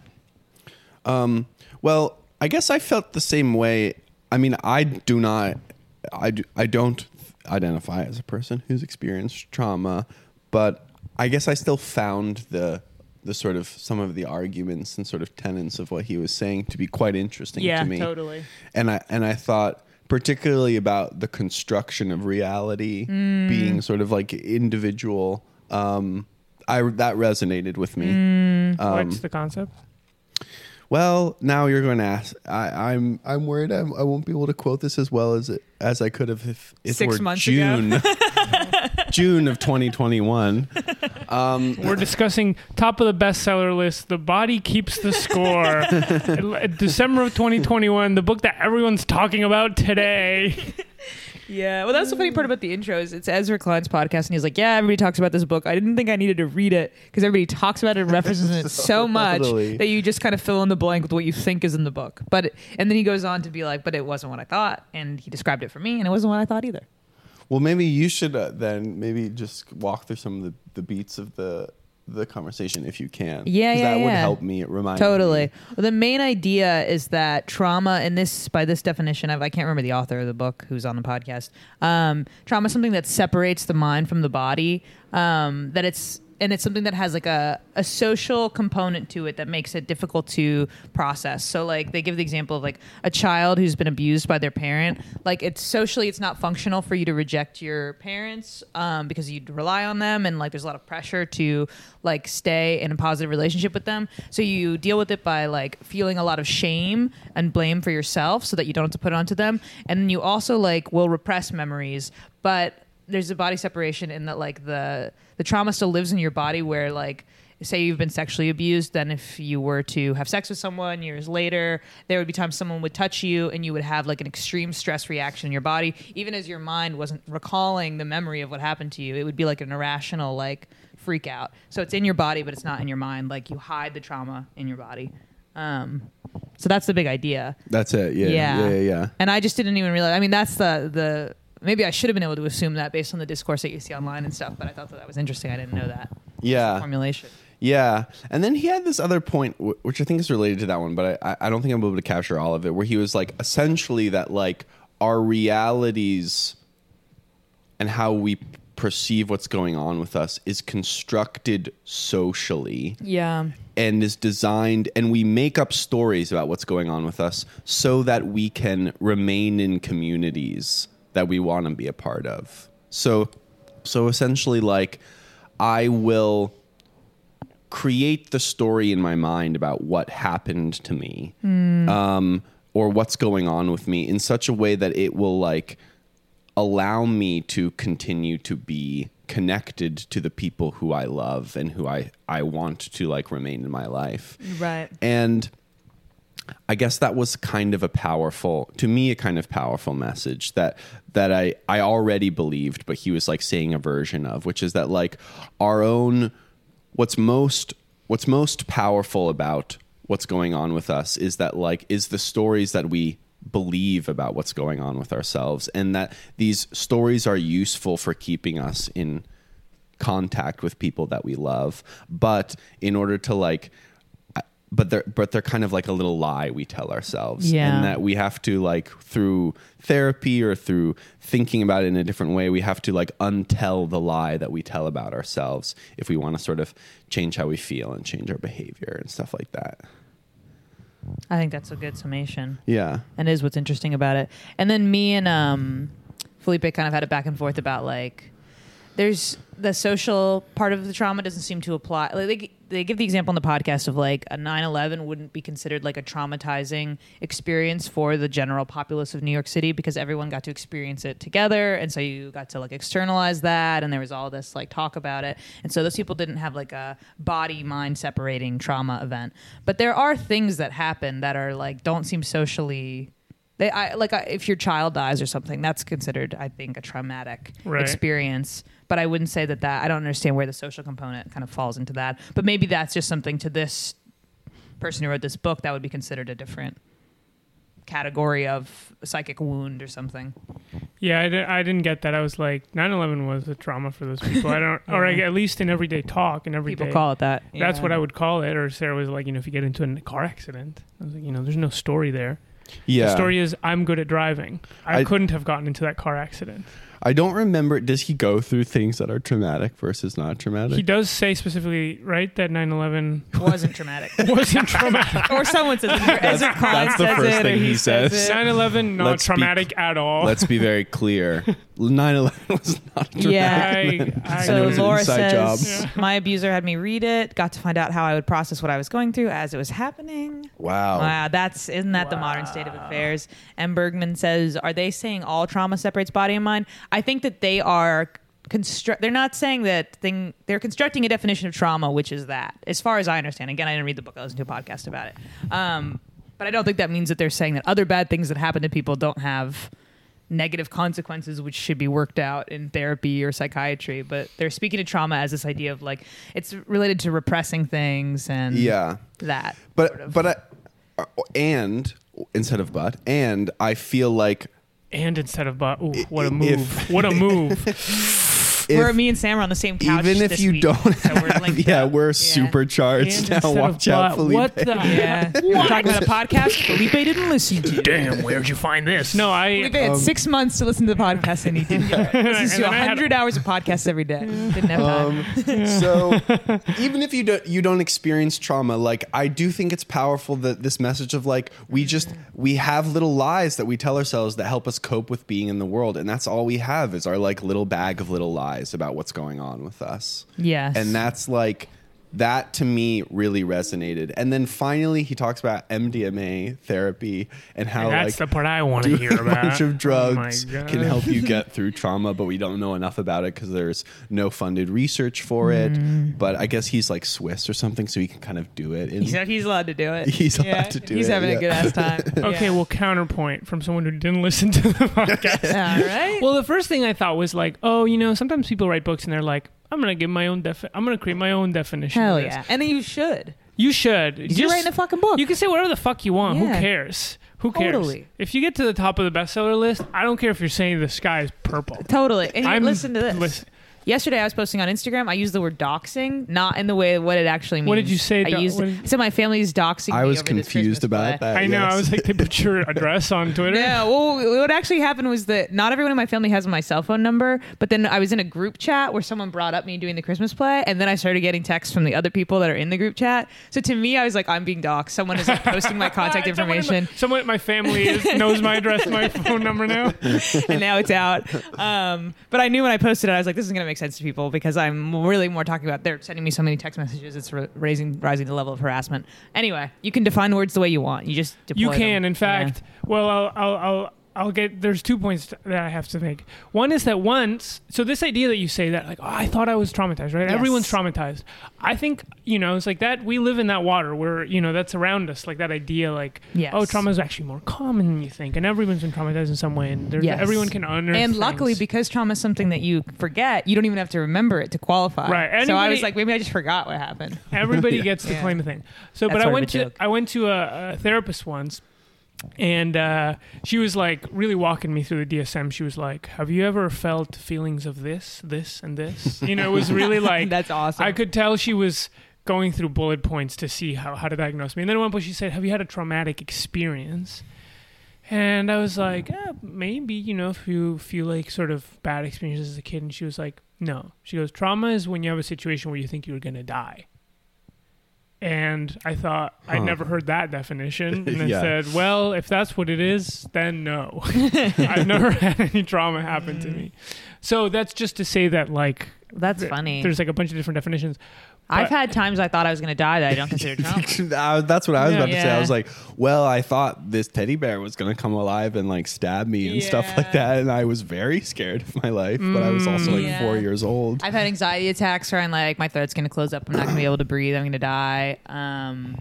Um, well, I guess I felt the same way. I mean, I do not, I, do, I don't identify as a person who's experienced trauma, but I guess I still found the the sort of some of the arguments and sort of tenets of what he was saying to be quite interesting Yeah, to me. totally. And I and I thought particularly about the construction of reality Mm. being sort of like individual. Um, I that resonated with me. Mm. Um, What's the concept? well, now you're going to ask. I, I'm I'm worried I'm, I won't be able to quote this as well as it, as I could have if it Six were months ago. June June of 2021. Um, We're discussing top of the bestseller list. The body keeps the score. December of 2021, the book that everyone's talking about today. Yeah, well, that's the funny part about the intro is it's Ezra Klein's podcast, and he's like, "Yeah, everybody talks about this book. I didn't think I needed to read it because everybody talks about it and references it so much Totally. that you just kind of fill in the blank with what you think is in the book." But and then he goes on to be like, "But it wasn't what I thought," and he described it for me, and it wasn't what I thought either. Well, maybe you should uh, then maybe just walk through some of the, the beats of the the conversation if you can. Yeah, yeah, that would help me remind Totally. me. Well, the main idea is that trauma, and this by this definition, of, I can't remember the author of the book who's on the podcast. Um, trauma is something that separates the mind from the body. Um, that it's and it's something that has like a, a social component to it that makes it difficult to process. So like they give the example of like a child who's been abused by their parent. Like it's socially it's not functional for you to reject your parents um, because you'd rely on them and like there's a lot of pressure to like stay in a positive relationship with them. So you deal with it by like feeling a lot of shame and blame for yourself so that you don't have to put it onto them. And then you also like will repress memories, but there's a body separation in that like the the trauma still lives in your body where like say you've been sexually abused then if you were to have sex with someone years later there would be times someone would touch you and you would have like an extreme stress reaction in your body even as your mind wasn't recalling the memory of what happened to you it would be like an irrational like freak out so it's in your body but it's not in your mind like you hide the trauma in your body um, so that's the big idea That's it. Yeah. Yeah. Yeah. Yeah. yeah. and I just didn't even realize. I mean, that's the the maybe I should have been able to assume that based on the discourse that you see online and stuff. But I thought that, that was interesting. I didn't know that Yeah. formulation. Yeah, and then he had this other point, wh- which I think is related to that one, but I, I- I don't think I'm able to capture all of it. Where he was like, essentially, that like our realities and how we perceive what's going on with us is constructed socially Yeah, and is designed, and we make up stories about what's going on with us so that we can remain in communities that we want to be a part of. So So essentially, like, I will create the story in my mind about what happened to me um, or what's going on with me in such a way that it will, like, allow me to continue to be connected to the people who I love and who I, I want to, like, remain in my life. Right. And I guess that was kind of a powerful, to me, a kind of powerful message that that I I already believed, but he was like saying a version of, which is that like our own, what's most what's most powerful about what's going on with us is that like is the stories that we believe about what's going on with ourselves, and that these stories are useful for keeping us in contact with people that we love, but in order to like but they're but they're kind of like a little lie we tell ourselves Yeah. and that we have to like through therapy or through thinking about it in a different way we have to like untell the lie that we tell about ourselves if we want to sort of change how we feel and change our behavior and stuff like that I think that's a good summation. yeah and is what's interesting about it. And then me and um, Felipe kind of had a back and forth about like there's the social part of the trauma doesn't seem to apply. Like they, they give the example on the podcast of like a 9/11 wouldn't be considered like a traumatizing experience for the general populace of New York City because everyone got to experience it together, and so you got to like externalize that, and there was all this like talk about it, and so those people didn't have like a body mind separating trauma event. But there are things that happen that are like don't seem socially they I, like I, if your child dies or something, that's considered, I think, a traumatic Right. experience. But I wouldn't say that that I don't understand where the social component kind of falls into that. But maybe that's just something to this person who wrote this book that would be considered a different category of psychic wound or something. Yeah, I, didn't get that. I was like, 9/11 was a trauma for those people. I don't, or like, at least in everyday talk and everyday. People call it that. That's Yeah. what I would call it. Or Sarah was like, you know, if you get into a car accident, I was like, you know, there's no story there. yeah The story is I'm good at driving. I, I- couldn't have gotten into that car accident. I don't remember does he go through things that are traumatic versus not traumatic He does say specifically, right, that 9/11 wasn't traumatic. wasn't traumatic. or someone says it. Ezra Klein That's the says first it, or thing he says says. 9/11 not Let's be- traumatic at all. let's be very clear 9-11 was not traumatic Yeah. I, I So it was an Laura says job. my abuser had me read it, got to find out how I would process what I was going through as it was happening. wow Wow, that's isn't that the modern state of affairs? And Bergman says, are they saying all trauma separates body and mind? I think that they are construct. They're not saying that thing. They're constructing a definition of trauma, which is that, as far as I understand. Again, I didn't read the book. I listened to a podcast about it. Um, but I don't think that means that they're saying that other bad things that happen to people don't have negative consequences which should be worked out in therapy or psychiatry but they're speaking to trauma as this idea of like it's related to repressing things and yeah that but sort of. but I, uh, and instead of but and i feel like and instead of but, ooh, what a If- move! what a move! We're me and Sam are on the same couch. even if this you week, don't so we're have, yeah up. we're Yeah. supercharged And now instead watch out Felipe. what the? Yeah, we're talking about a podcast Felipe didn't listen to. Damn, where'd you find this? No, I. Felipe had six months to listen to the podcast and he didn't. Listen Um, And to then hundred hours of podcasts every day. Didn't have time. Um, so even if you don't you don't experience trauma like i do think it's powerful that this message of like we just we have little lies that we tell ourselves that help us cope with being in the world and that's all we have is our like little bag of little lies about what's going on with us. Yes, and that's like that to me really resonated and then finally he talks about mdma therapy and how that's like the part I want to doing hear a bunch of Oh drugs God. can help you get through trauma, but we don't know enough about it because there's no funded research for it. Mm. But I guess he's like Swiss or something, so he can kind of do it. in- he's, he's allowed to do it. He's allowed to do He's it, He's having yeah. a good ass time. Okay, Yeah. well, counterpoint from someone who didn't listen to the podcast. all right. Well, the first thing I thought was like, oh, you know, sometimes people write books and they're like, I'm gonna give my own defi- I'm gonna create my own definition. Hell of this. yeah, and you should. You should. You're Just- writing a fucking book. You can say whatever the fuck you want. Who cares? Who cares? Totally. If you get to the top of the bestseller list, I don't care if you're saying the sky is purple. Totally. And I'm listen to this. listen- Yesterday, I was posting on Instagram. I used the word doxing, not in the way what it actually means. What did you say, I do- used. what did- I said my family is doxing. I me was over this confused Christmas about play. that. I know. yes. I was like, they put your address on Twitter. No, well, what actually happened was that not everyone in my family has my cell phone number, but then I was in a group chat where someone brought up me doing the Christmas play, and then I started getting texts from the other people that are in the group chat. So to me, I was like, I'm being doxxed. Someone is like posting my contact Someone in my- information, Someone, my family is, knows my address, my phone number now. and now it's out. Um, but I knew when I posted it, I was like, this is gonna make make sense to people because I'm really more talking about they're sending me so many text messages. It's ra- raising rising the level of harassment. Anyway, you can define words the way you want. You just deploy You can, them. in fact. Well, I'll, I'll, I'll, I'll get. There's two points that I have to make. One is that once, so this idea that you say that, like, oh, I thought I was traumatized, right? Yes. Everyone's traumatized. I think, you know, it's like that. We live in that water where, you know, that's around us. Like that idea, like, oh, Yes. oh, trauma is actually more common than you think, and everyone's been traumatized in some way, and there's, Yes. everyone can unearth. And luckily, things. because trauma is something that you forget, you don't even have to remember it to qualify. Right. so I was like, maybe I just forgot what happened. Everybody gets to Yeah. claim a thing. So, That's but I went a to joke. I went to a, a therapist once, and uh, she was like really walking me through the DSM. She was like, "Have you ever felt feelings of this, this, and this?" You know, it was really like That's awesome. I could tell she was going through bullet points to see how, how to diagnose me. And then at one point she said, "Have you had a traumatic experience?" And I was like, eh, maybe, you know, if you feel like sort of bad experiences as a kid. And she was like, no. She goes, trauma is when you have a situation where you think you're going to die. And I thought, I'd Huh. never heard that definition. And I Yeah. said, well, if that's what it is, then no. I've never had any trauma happen to me. So that's just to say that, like, That's th- funny. there's like a bunch of different definitions. I've had times I thought I was going to die that I don't consider trauma. Uh, That's what I was about to say. I Yeah. was like, well, I thought this teddy bear was going to come alive and like stab me and stuff like Yeah. that. And I was very scared of my life, but I was also like Yeah. four years old. I've had anxiety attacks where I'm like, my throat's going to close up. I'm not going to be able to breathe. I'm going to die. Um,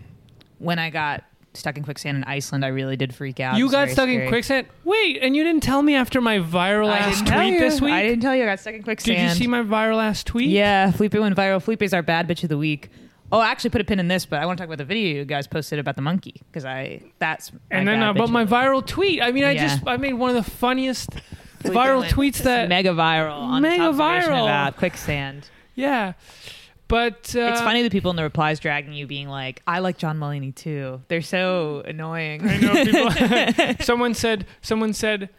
when I got stuck in quicksand in Iceland, I really did freak out. It You was got very stuck in quicksand. Wait, and you didn't tell me after my viral I ass didn't tell tweet you. this week. I didn't tell you I got stuck in quicksand. Did you see my viral ass tweet? Yeah, Felipe went viral. Felipe's our bad bitch of the week. Oh, I actually put a pin in this, but I want to talk about the video you guys posted about the monkey because I that's my And then bad uh, bitch about of my the week. viral tweet. I mean, I Yeah. just I made one of the funniest viral tweets that mega viral on Mega observation viral. about quicksand. yeah. But uh, it's funny the people in the replies dragging you, being like, "I like John Mulaney too." They're so annoying. I know people. someone said. Someone said.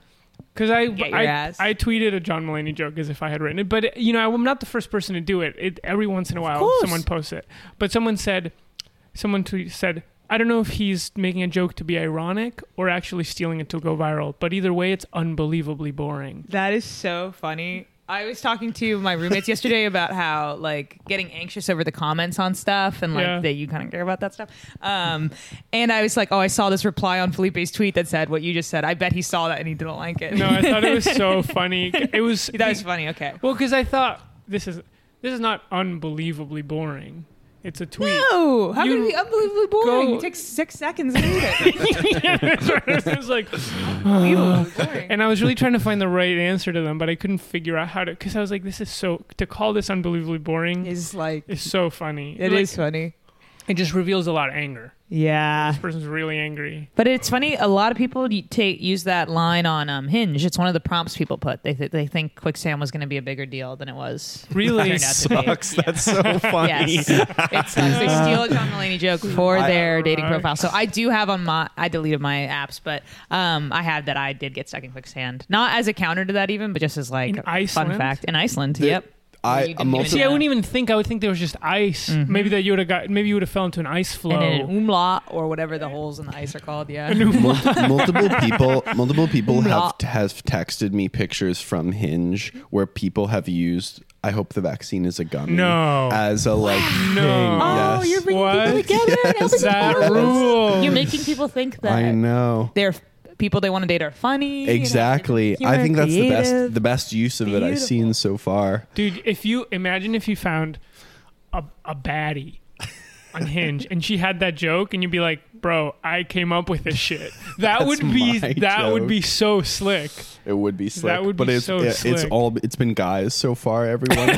Because I I, ass. I tweeted a John Mulaney joke as if I had written it, but you know I'm not the first person to do it. It every once in a while someone posts it. But someone said, someone tweet, said, I don't know if he's making a joke to be ironic or actually stealing it to go viral. But either way, it's unbelievably boring. That is so funny. I was talking to my roommates yesterday about how like getting anxious over the comments on stuff and like Yeah. that you kind of care about that stuff. Um, and I was like, oh, I saw this reply on Felipe's tweet that said what you just said. I bet he saw that and he didn't like it. No, I thought it was so funny. It was that was funny. Okay. well because I thought this is this is not unbelievably boring. It's a tweet. No, how You could it be unbelievably boring? go- it takes six seconds to read it. it was like, and I was really trying to find the right answer to them, but I couldn't figure out how to. Because I was like, this is so to call this unbelievably boring is like is so funny. it Like, is funny. It just reveals a lot of anger. Yeah. This person's really angry. But it's funny. A lot of people y- take use that line on um, Hinge. It's one of the prompts people put. They th- they think quicksand was going to be a bigger deal than it was. Really Turned out. Sucks. Yeah. That's so funny. Yes, it sucks. They steal a John Mulaney joke for I- their dating profile. So I do have on my. I deleted my apps, but um, I had that I did get stuck in quicksand. Not as a counter to that, even, but just as like In a fun Iceland? fact in Iceland. The- yep. I- Where you a didn't multi- See, I wouldn't even think. I would think there was just ice. Mhm. Maybe that you would have got. Maybe you would have fell into an ice flow. And an umlaut or whatever the holes in the ice are called. Yeah. Multi- multiple people multiple people have Blah. have texted me pictures from Hinge where people have used I hope the vaccine is a gummy No. as a like No. thing. Oh, yes. you're bringing What? people together. and helping that people. rules. You're making people think that I know. they're people they want to date are funny. you know, Exactly. I think that's the best the best use of it I've seen so far. Dude, if you imagine if you found a, a baddie on Hinge and she had that joke and you'd be like, bro, I came up with this shit. That would be my that would joke. be so slick. It would be slick, That would but be it's so it- it's slick. all it's been guys so far. Everyone,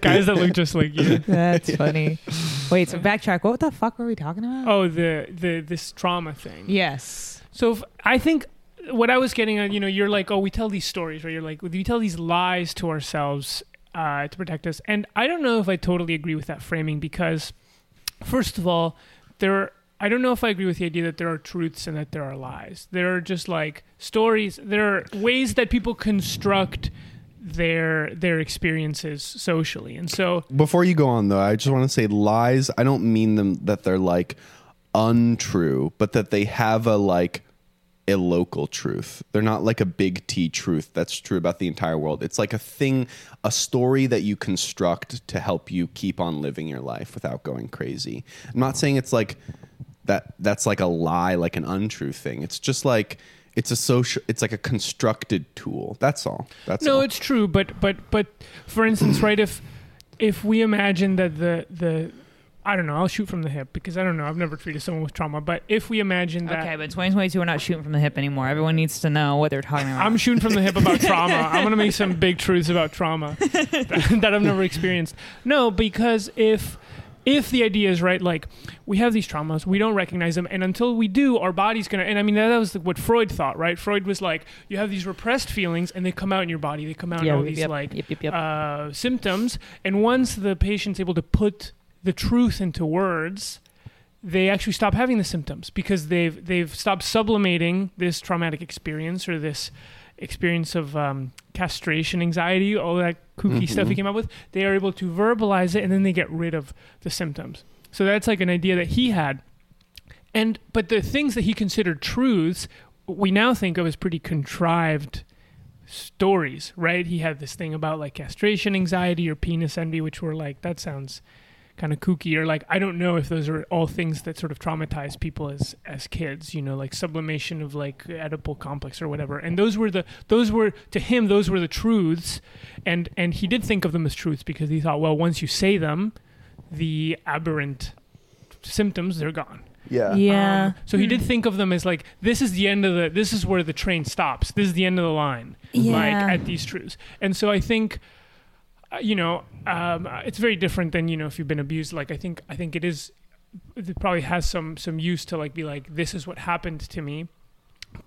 Guys that look just like you. That's funny. Wait, so backtrack. What the fuck were we talking about? Oh, the the this trauma thing. yes. So if, I think what I was getting at, you know, you're like, oh, we tell these stories, right? You're like, we tell these lies to ourselves uh, to protect us, and I don't know if I totally agree with that framing because, first of all, there. I don't know if I agree with the idea that there are truths and that there are lies. There are just like stories. There are ways that people construct their their experiences socially, and so before you go on though, I just want to say lies. I don't mean them that they're like untrue, but that they have a like a local truth. They're not like a big T truth that's true about the entire world. It's like a thing, a story that you construct to help you keep on living your life without going crazy. I'm not saying it's like that that's like a lie, like an untrue thing. It's just like it's a social it's like a constructed tool. That's all. That's no, all. it's true, but but but for instance, right? If if we imagine that the the I don't know, I'll shoot from the hip because I don't know. I've never treated someone with trauma, but if we imagine that Okay, but 2022, we're not shooting from the hip anymore. Everyone needs to know what they're talking about. I'm shooting from the hip about trauma. I'm going to make some big truths about trauma that, that I've never experienced. No, because if if the idea is right, like we have these traumas, we don't recognize them, and until we do, our body's gonna. And I mean, that was what Freud thought, right? Freud was like, you have these repressed feelings, and they come out in your body. They come out in all these yep, like yep, yep, yep. uh, symptoms, and once the patient's able to put the truth into words, they actually stop having the symptoms because they've they've stopped sublimating this traumatic experience or this experience of um, castration anxiety, all that kooky stuff he came up with. They are able to verbalize it, and then they get rid of the symptoms. So that's like an idea that he had. And but the things that he considered truths, we now think of as pretty contrived stories, right? He had this thing about like castration anxiety or penis envy, which were like that sounds kind of kooky or like I don't know if those are all things that sort of traumatize people as as kids, you know, like sublimation of like Oedipal complex or whatever. And those were the those were to him those were the truths, and and he did think of them as truths because he thought, well, once you say them, the aberrant symptoms they're gone. yeah. yeah. Um, so he did think of them as like this is the end of the this is where the train stops. This is the end of the line. Like Yeah. at these truths. And so I think you know, um, it's very different than, you know, if you've been abused like I think I think it is it probably has some some use to like be like this is what happened to me.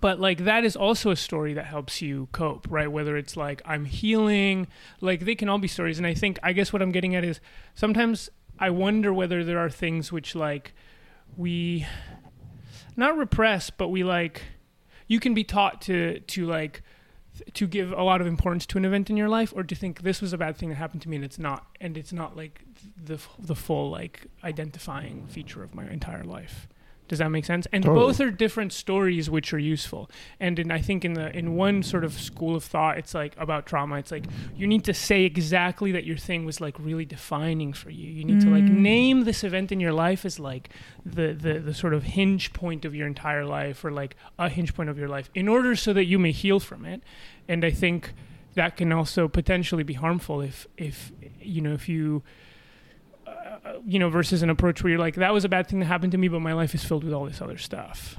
But like that is also a story that helps you cope, right? Whether it's like I'm healing, like they can all be stories and I think I guess what I'm getting at is sometimes I wonder whether there are things which like we not repress but we like you can be taught to to like to give a lot of importance to an event in your life or to think this was a bad thing that happened to me and it's not and it's not like the the full like identifying feature of my entire life does that make sense? And Totally. both are different stories which are useful. And in, i think in the in one sort of school of thought it's like about trauma. It's like you need to say exactly that your thing was like really defining for you. You need to like Mm. name this event in your life as like the, the the sort of hinge point of your entire life or like a hinge point of your life in order so that you may heal from it. And i think that can also potentially be harmful if if you know if you you know versus an approach where you're like that was a bad thing that happened to me but my life is filled with all this other stuff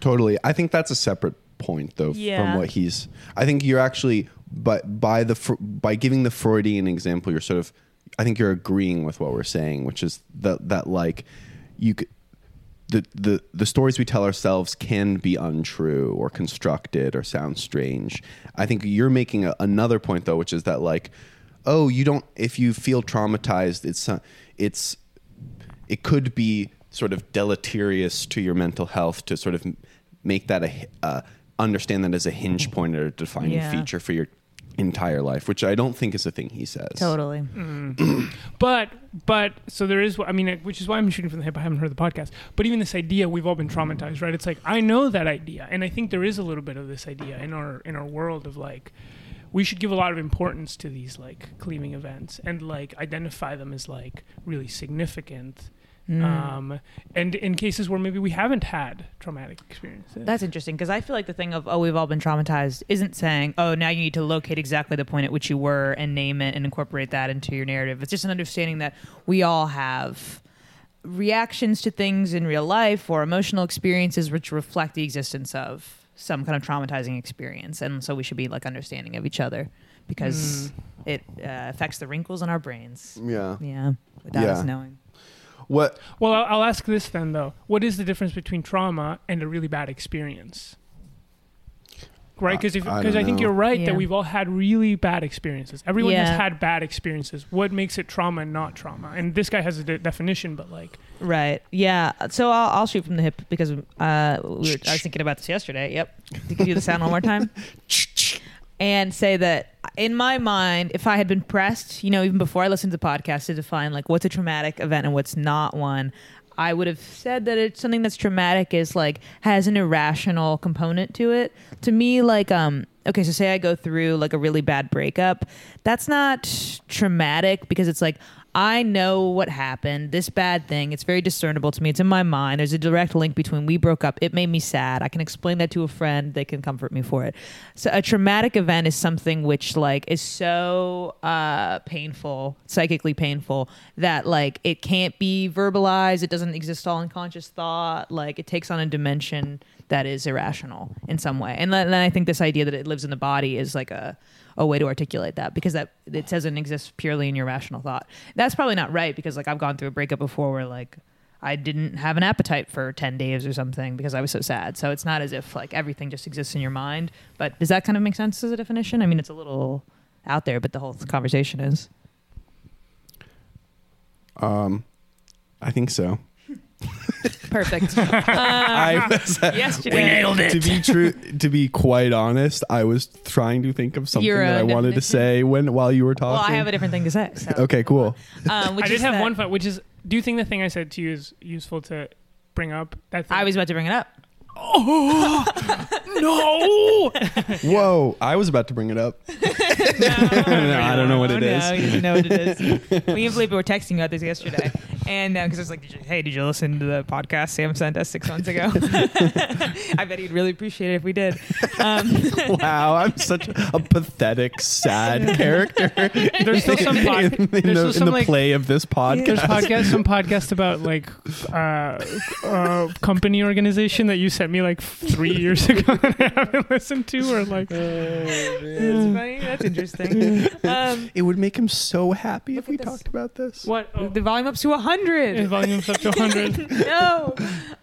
Totally. I think that's a separate point though Yeah. from what he's I think you're actually but by the by giving the Freudian example you're sort of I think you're agreeing with what we're saying which is that that like you c- the, the the stories we tell ourselves can be untrue or constructed or sound strange. I think you're making a, another point though, which is that like, oh, you don't. If you feel traumatized, it's uh, it's it could be sort of deleterious to your mental health to sort of make that a uh, understand that as a hinge point or a defining Yeah. feature for your entire life, which I don't think is a thing he says. Totally. but but so there is i mean it- which is why i'm shooting from the hip i haven't heard the podcast but even this idea we've all been traumatized right it's like i know that idea and i think there is a little bit of this idea in our in our world of like we should give a lot of importance to these like cleaving events and like identify them as like really significant Mm. um and in cases where maybe we haven't had traumatic experiences That's interesting because I feel like the thing of oh we've all been traumatized isn't saying oh now you need to locate exactly the point at which you were and name it and incorporate that into your narrative. It's just an understanding that we all have reactions to things in real life or emotional experiences which reflect the existence of some kind of traumatizing experience, and so we should be like understanding of each other because it uh, affects the wrinkles in our brains. Yeah. Yeah, without Yeah. us knowing. What? well I'll, I'll ask this then though what is the difference between trauma and a really bad experience right because I- I because don't I, think know. you're right Yeah. that we've all had really bad experiences everyone has had bad experiences what makes it trauma and not trauma and this guy has a de- definition but like Right. Yeah. So I'll, I'll shoot from the hip because uh, we were, I was thinking about this yesterday. Yep. You can do the sound one more time. And say that in my mind, if I had been pressed, you know, even before I listened to the podcast to define like what's a traumatic event and what's not one, I would have said that it's something that's traumatic is like has an irrational component to it. To me, like um okay, so say I go through like a really bad breakup, that's not traumatic because it's like I know what happened. This bad thing, it's very discernible to me. It's in my mind. There's a direct link between we broke up. It made me sad. I can explain that to a friend. They can comfort me for it. So a traumatic event is something which like is so uh painful, psychically painful that like it can't be verbalized. It doesn't exist all in conscious thought. Like it takes on a dimension that is irrational in some way. And then, I think this idea that it lives in the body is like a a way to articulate that because that it doesn't exist purely in your rational thought. That's probably not right because like I've gone through a breakup before where like I didn't have an appetite for 10 days or something because I was so sad. So it's not as if like everything just exists in your mind. But does that kind of make sense as a definition? I mean, it's a little out there, but the whole conversation is. Um, I think so. Perfect. I was, Yesterday. To be true, to be quite honest, I was trying to think of something Your that I own wanted to say when while you were talking. Well. I have a different thing to say. So. okay, cool. Um, which I did have that- one fun, which is, do you think the thing I said to you is useful to bring up? That thing? I was about to bring it up. No. Whoa, I was about to bring it up. No, I don't know what it Oh, is. No, you know what it is. Me and Felipe were texting about this yesterday, and because I was like, did you, "Hey, did you listen to the podcast Sam sent us six months ago?" I bet he'd really appreciate it if we did. Um, Wow, I'm such a pathetic, sad character. There's still some pod- in, in there's the, still in some, the like- play of this podcast. There's podcast, some podcast about like uh, uh, company organization that you sent me like three years ago that I haven't listened to, or like that's funny. That's interesting. Um, It would make him so happy if we at this. talked about this. what? Oh, the volume up to his hundred. volume's up to 100. no.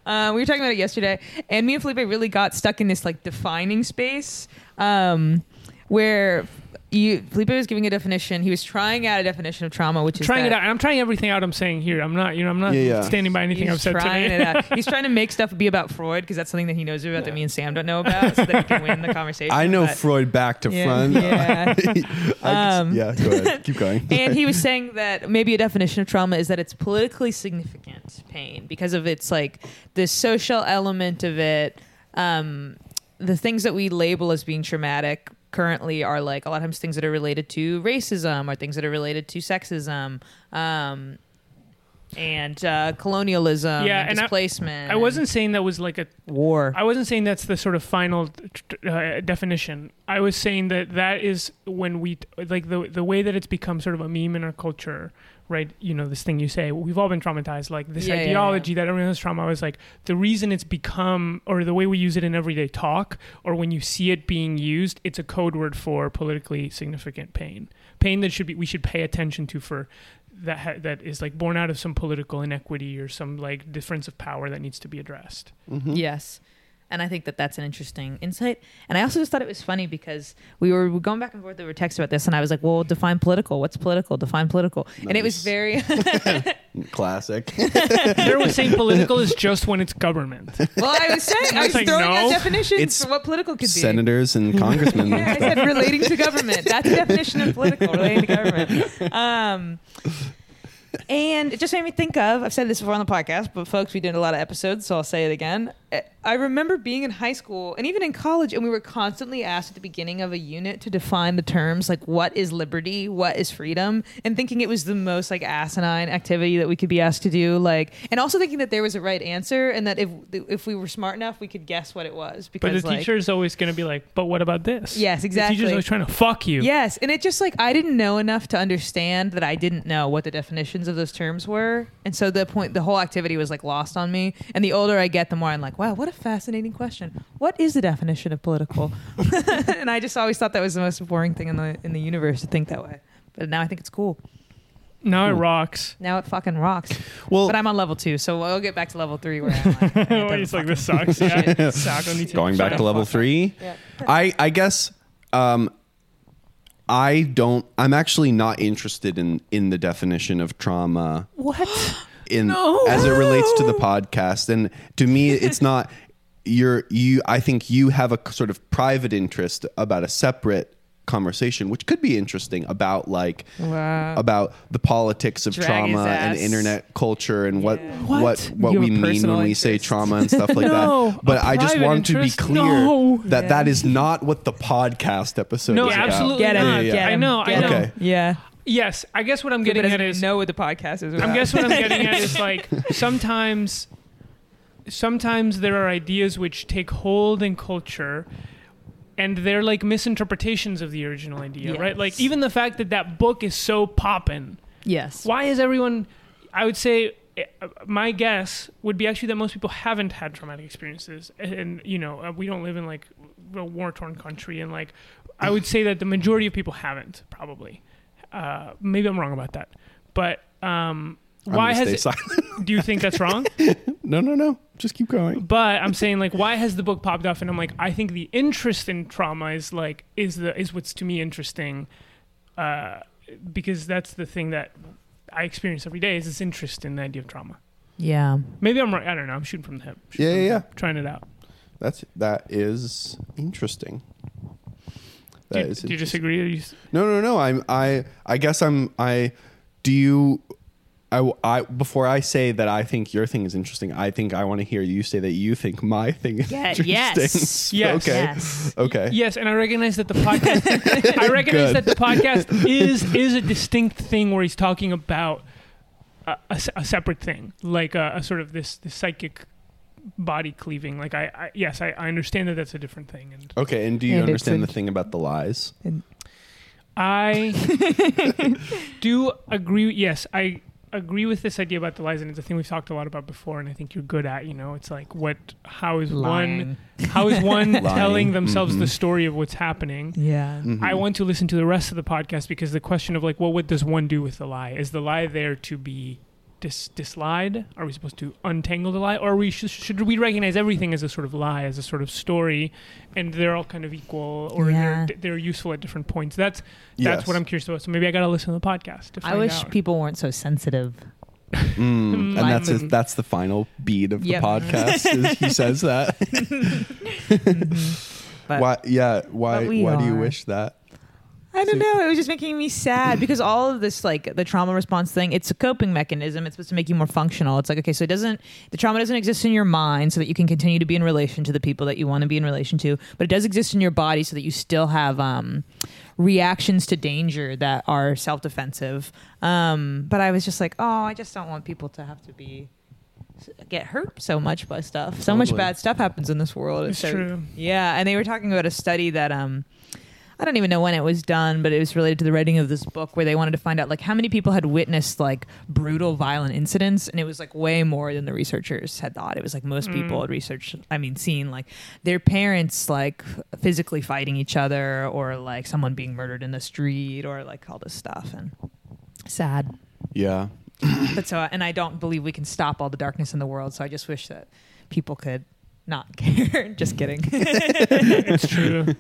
Uh, we were talking about it yesterday, and me and Felipe really got stuck in this like defining space um, where you Felipe was giving a definition. He was trying out a definition of trauma, which is trying that it out, and I'm trying everything out. I'm saying here. I'm not, you know, I'm not Yeah, yeah. standing by anything He's I've said trying today. it out. He's trying to make stuff be about Freud because that's something that he knows about that me and Sam don't know about, so that he can win the conversation. I know but- Freud back to Yeah, front. yeah. I Um, yeah, go ahead. Keep going. and he was saying that maybe a definition of trauma is that it's politically significant pain because of its like the social element of it um the things that we label as being traumatic currently are like a lot of times things that are related to racism or things that are related to sexism um and uh, colonialism Yeah, and and I- displacement I wasn't saying that was like a war I wasn't saying that's the sort of final uh, definition. I was saying that that is when we like the the way that it's become sort of a meme in our culture, right? You know, this thing you say, we've all been traumatized. Like this Yeah, yeah, ideology that everyone has trauma. I was like, the reason it's become, or the way we use it in everyday talk, or when you see it being used, it's a code word for politically significant pain. Pain that should be we should pay attention to for that ha- that is like born out of some political inequity or some like difference of power that needs to be addressed. Mhm. Yes. And I think that that's an interesting insight. And I also just thought it was funny because we were going back and forth over text about this, and I was like, "Well, define political. What's political? Define political." And it was very Classic. There was saying political is just when it's government. well. I was saying I was like, throwing out no. definitions It's for what political could be. Senators and congressmen. Yeah, I said relating to government. That's the definition of political, relating to government. Um, and it just made me think of, I've said this before on the podcast, but folks, we did a lot of episodes, so I'll say it again. I- remember being in high school and even in college, and we were constantly asked at the beginning of a unit to define the terms like what is liberty, what is freedom, and thinking it was the most like asinine activity that we could be asked to do. Like, and also thinking that there was a right answer and that if if we were smart enough, we could guess what it was. But Because the like, teacher is always going to be like, "But what about this?" Yes, exactly. The teacher's always trying to fuck you. Yes, and it just like I didn't know enough to understand that I didn't know what the definitions of those terms were, and so the point, the whole activity was like lost on me. And the older I get, the more I'm like, wow, what a fascinating question. What is the definition of political? and I just always thought that was the most boring thing in the in the universe to think that way. But now I think it's cool. Now it rocks. Now it fucking rocks. Well, But I'm on level two, so I'll get back to level three where I'm like, it doesn't it's like this sucks. Yeah, suck. I need to going back the to level up. three, Yeah. I I guess um, I don't. I'm actually not interested in in the definition of trauma What? In No. as it relates to the podcast. And to me, it's not. You're you. I think you have a sort of private interest about a separate conversation, which could be interesting about like Wow. about the politics of Drag trauma his and internet culture and what Yeah. What? what what You we mean personal when we say trauma and stuff like No, that. But I just private want to be clear No. that Yeah. that is not what the podcast episode No, is about. absolutely Get him. not. Yeah, yeah. Get I him. know, I know. him. Okay. Yeah. Yes, I guess what I'm getting at is know what the podcast is. I about. guess what I'm getting at is like sometimes sometimes there are ideas which take hold in culture and they're like misinterpretations of the original idea, right? Like even the fact that that book is so poppin'. yes. Why is everyone I would say eh, my guess would be actually that most people haven't had traumatic experiences and you know uh, we don't live in like a war torn country and like i would say that the majority of people haven't probably uh, maybe i'm wrong about that but um, why has it, do you think that's wrong no, no, no. Just keep going. but i'm saying like why has the book popped off and i'm like i think the interest in trauma is like is the is what's to me interesting uh, because that's the thing that i experience every day is this interest in the idea of trauma Yeah. maybe i'm right i don't know i'm shooting from the hip Shooting Yeah, yeah, the yeah. hip, trying it out That's that is interesting. Do, That you- is do you disagree or you, No, no, no. I'm. I. I guess I'm. I. Do you? I, I. Before I say that I think your thing is interesting, I think I want to hear you say that you think my thing is Yeah, interesting. yes. Yes. Okay. Yes. Okay. yes and i recognize that the podcast i recognize Good. that the podcast is is a distinct thing where he's talking about a, a a separate thing like a, a sort of this this psychic body cleaving like i, I yes I, I understand that that's a different thing and Okay. And do you And understand the thing about the lies? I do agree. Yes, I agree with this idea about the lies, and it's a thing we've talked a lot about before, and I think you're good at. You know, it's like what, how is Lying. one, how is one telling themselves Mhm. the story of what's happening? Yeah. Mhm. I want to listen to the rest of the podcast because the question of like, well, what does one do with the lie? Is the lie there to be dis- dislied? Are we supposed to untangle the lie, or are we sh- should we recognize everything as a sort of lie, as a sort of story, and they're all kind of equal, or Yeah. they're they're useful at different points? That's that's Yes. what I'm curious about. So maybe I got to listen to the podcast. To I wish out. people weren't so sensitive. Mm. And that's his, that's the final beat of Yep. the podcast. is he says that. But why? Yeah. Why? but we Why do you wish that? I don't know. It was just making me sad because all of this, like the trauma response thing, it's a coping mechanism. It's supposed to make you more functional. It's like, okay, so it doesn't, the trauma doesn't exist in your mind so that you can continue to be in relation to the people that you want to be in relation to, but it does exist in your body so that you still have um, reactions to danger that are self defensive. Um, but I was just like, oh, I just don't want people to have to be get hurt so much by stuff. So much bad stuff happens in this world. It's so, true. yeah, and they were talking about a study that um I don't even know when it was done, but it was related to the writing of this book where they wanted to find out like how many people had witnessed like brutal violent incidents and it was like way more than the researchers had thought. It was like most people Mm. had researched I mean seen like their parents like physically fighting each other or like someone being murdered in the street or like all this stuff and sad. Yeah. But so and I don't believe we can stop all the darkness in the world, so I just wish that people could not care. just kidding. it's true.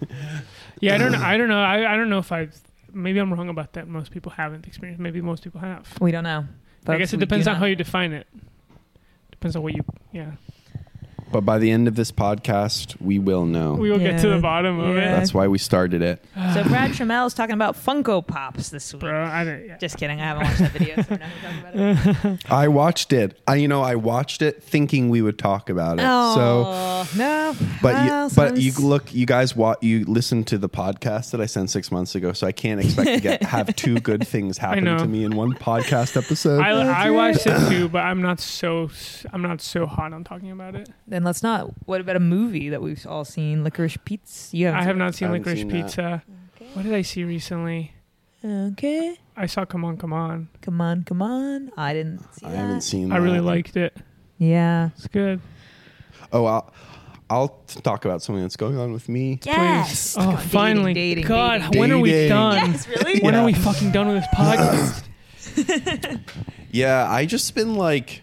Yeah, I don't know. I don't know. I, I don't know if I. Maybe I'm wrong about that. Most people haven't experienced. Maybe most people have. we don't know. I guess it we do depends on how know. you define it. Depends on what you. Yeah, But by the end of this podcast, we will know. we will get to the bottom of Yeah. it, That's why we started it. So Brad Trammell is talking about Funko Pops this week. bro. I don't. Yeah. Just kidding. I haven't watched that video. So I'm not gonna talk about it. I watched it. I, you know, I watched it thinking we would talk about it. So, Oh, no. but Well, you, but you some- look, you guys, wa- you listened to the podcast that I sent six months ago. So I can't expect to get have two good things happen know. to me in one podcast episode. I, I watched it too, but I'm not so I'm not so hot on talking about it. Then let's not. What about a movie that we've all seen? Licorice Pizza. You I have not seen haven't Licorice seen that. Pizza. What did I see recently? Okay. I saw Come On, Come On. Come on, come on. I didn't see I that. haven't seen. I really that. liked it. Yeah. It's good. Oh, I'll, I'll t- talk about something that's going on with me. Yes. Oh, Dating, finally. dating, God, dating. when are we Dating. done? Yes, really? When Yeah. are we fucking done with this podcast? Yeah, I just been like,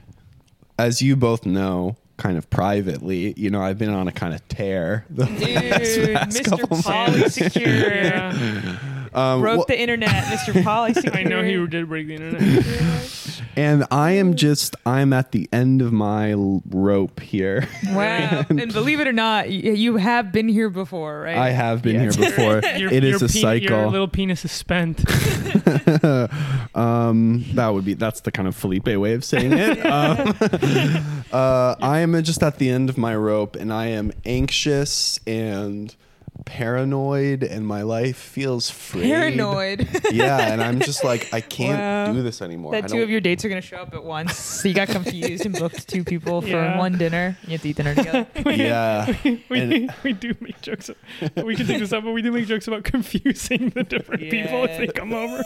as you both know, kind of privately. You know, I've been on a kind of tear. The Dude, last couple Mr. Polysecure. yeah. um, Broke well- the internet, Mr. Polysecure. I know he did break the internet. And I am just I'm at the end of my l- rope here. Wow. and believe it or not, y- you have been here before, right? I have been Yes. here before. Your, it is your a pe- Your cycle. little penis is spent. um, that would be that's the kind of Felipe way of saying it. Um, uh, I am just at the end of my rope, and I am anxious and paranoid, and my life feels frayed. Paranoid. Yeah, and I'm just like I can't Wow. do this anymore. I that two of your dates are going to show up at once. So you got confused and booked two people for one dinner. You have to eat dinner together. yeah. we, And- we do make jokes. We can take this up, but we do make jokes about confusing the different people if they come over.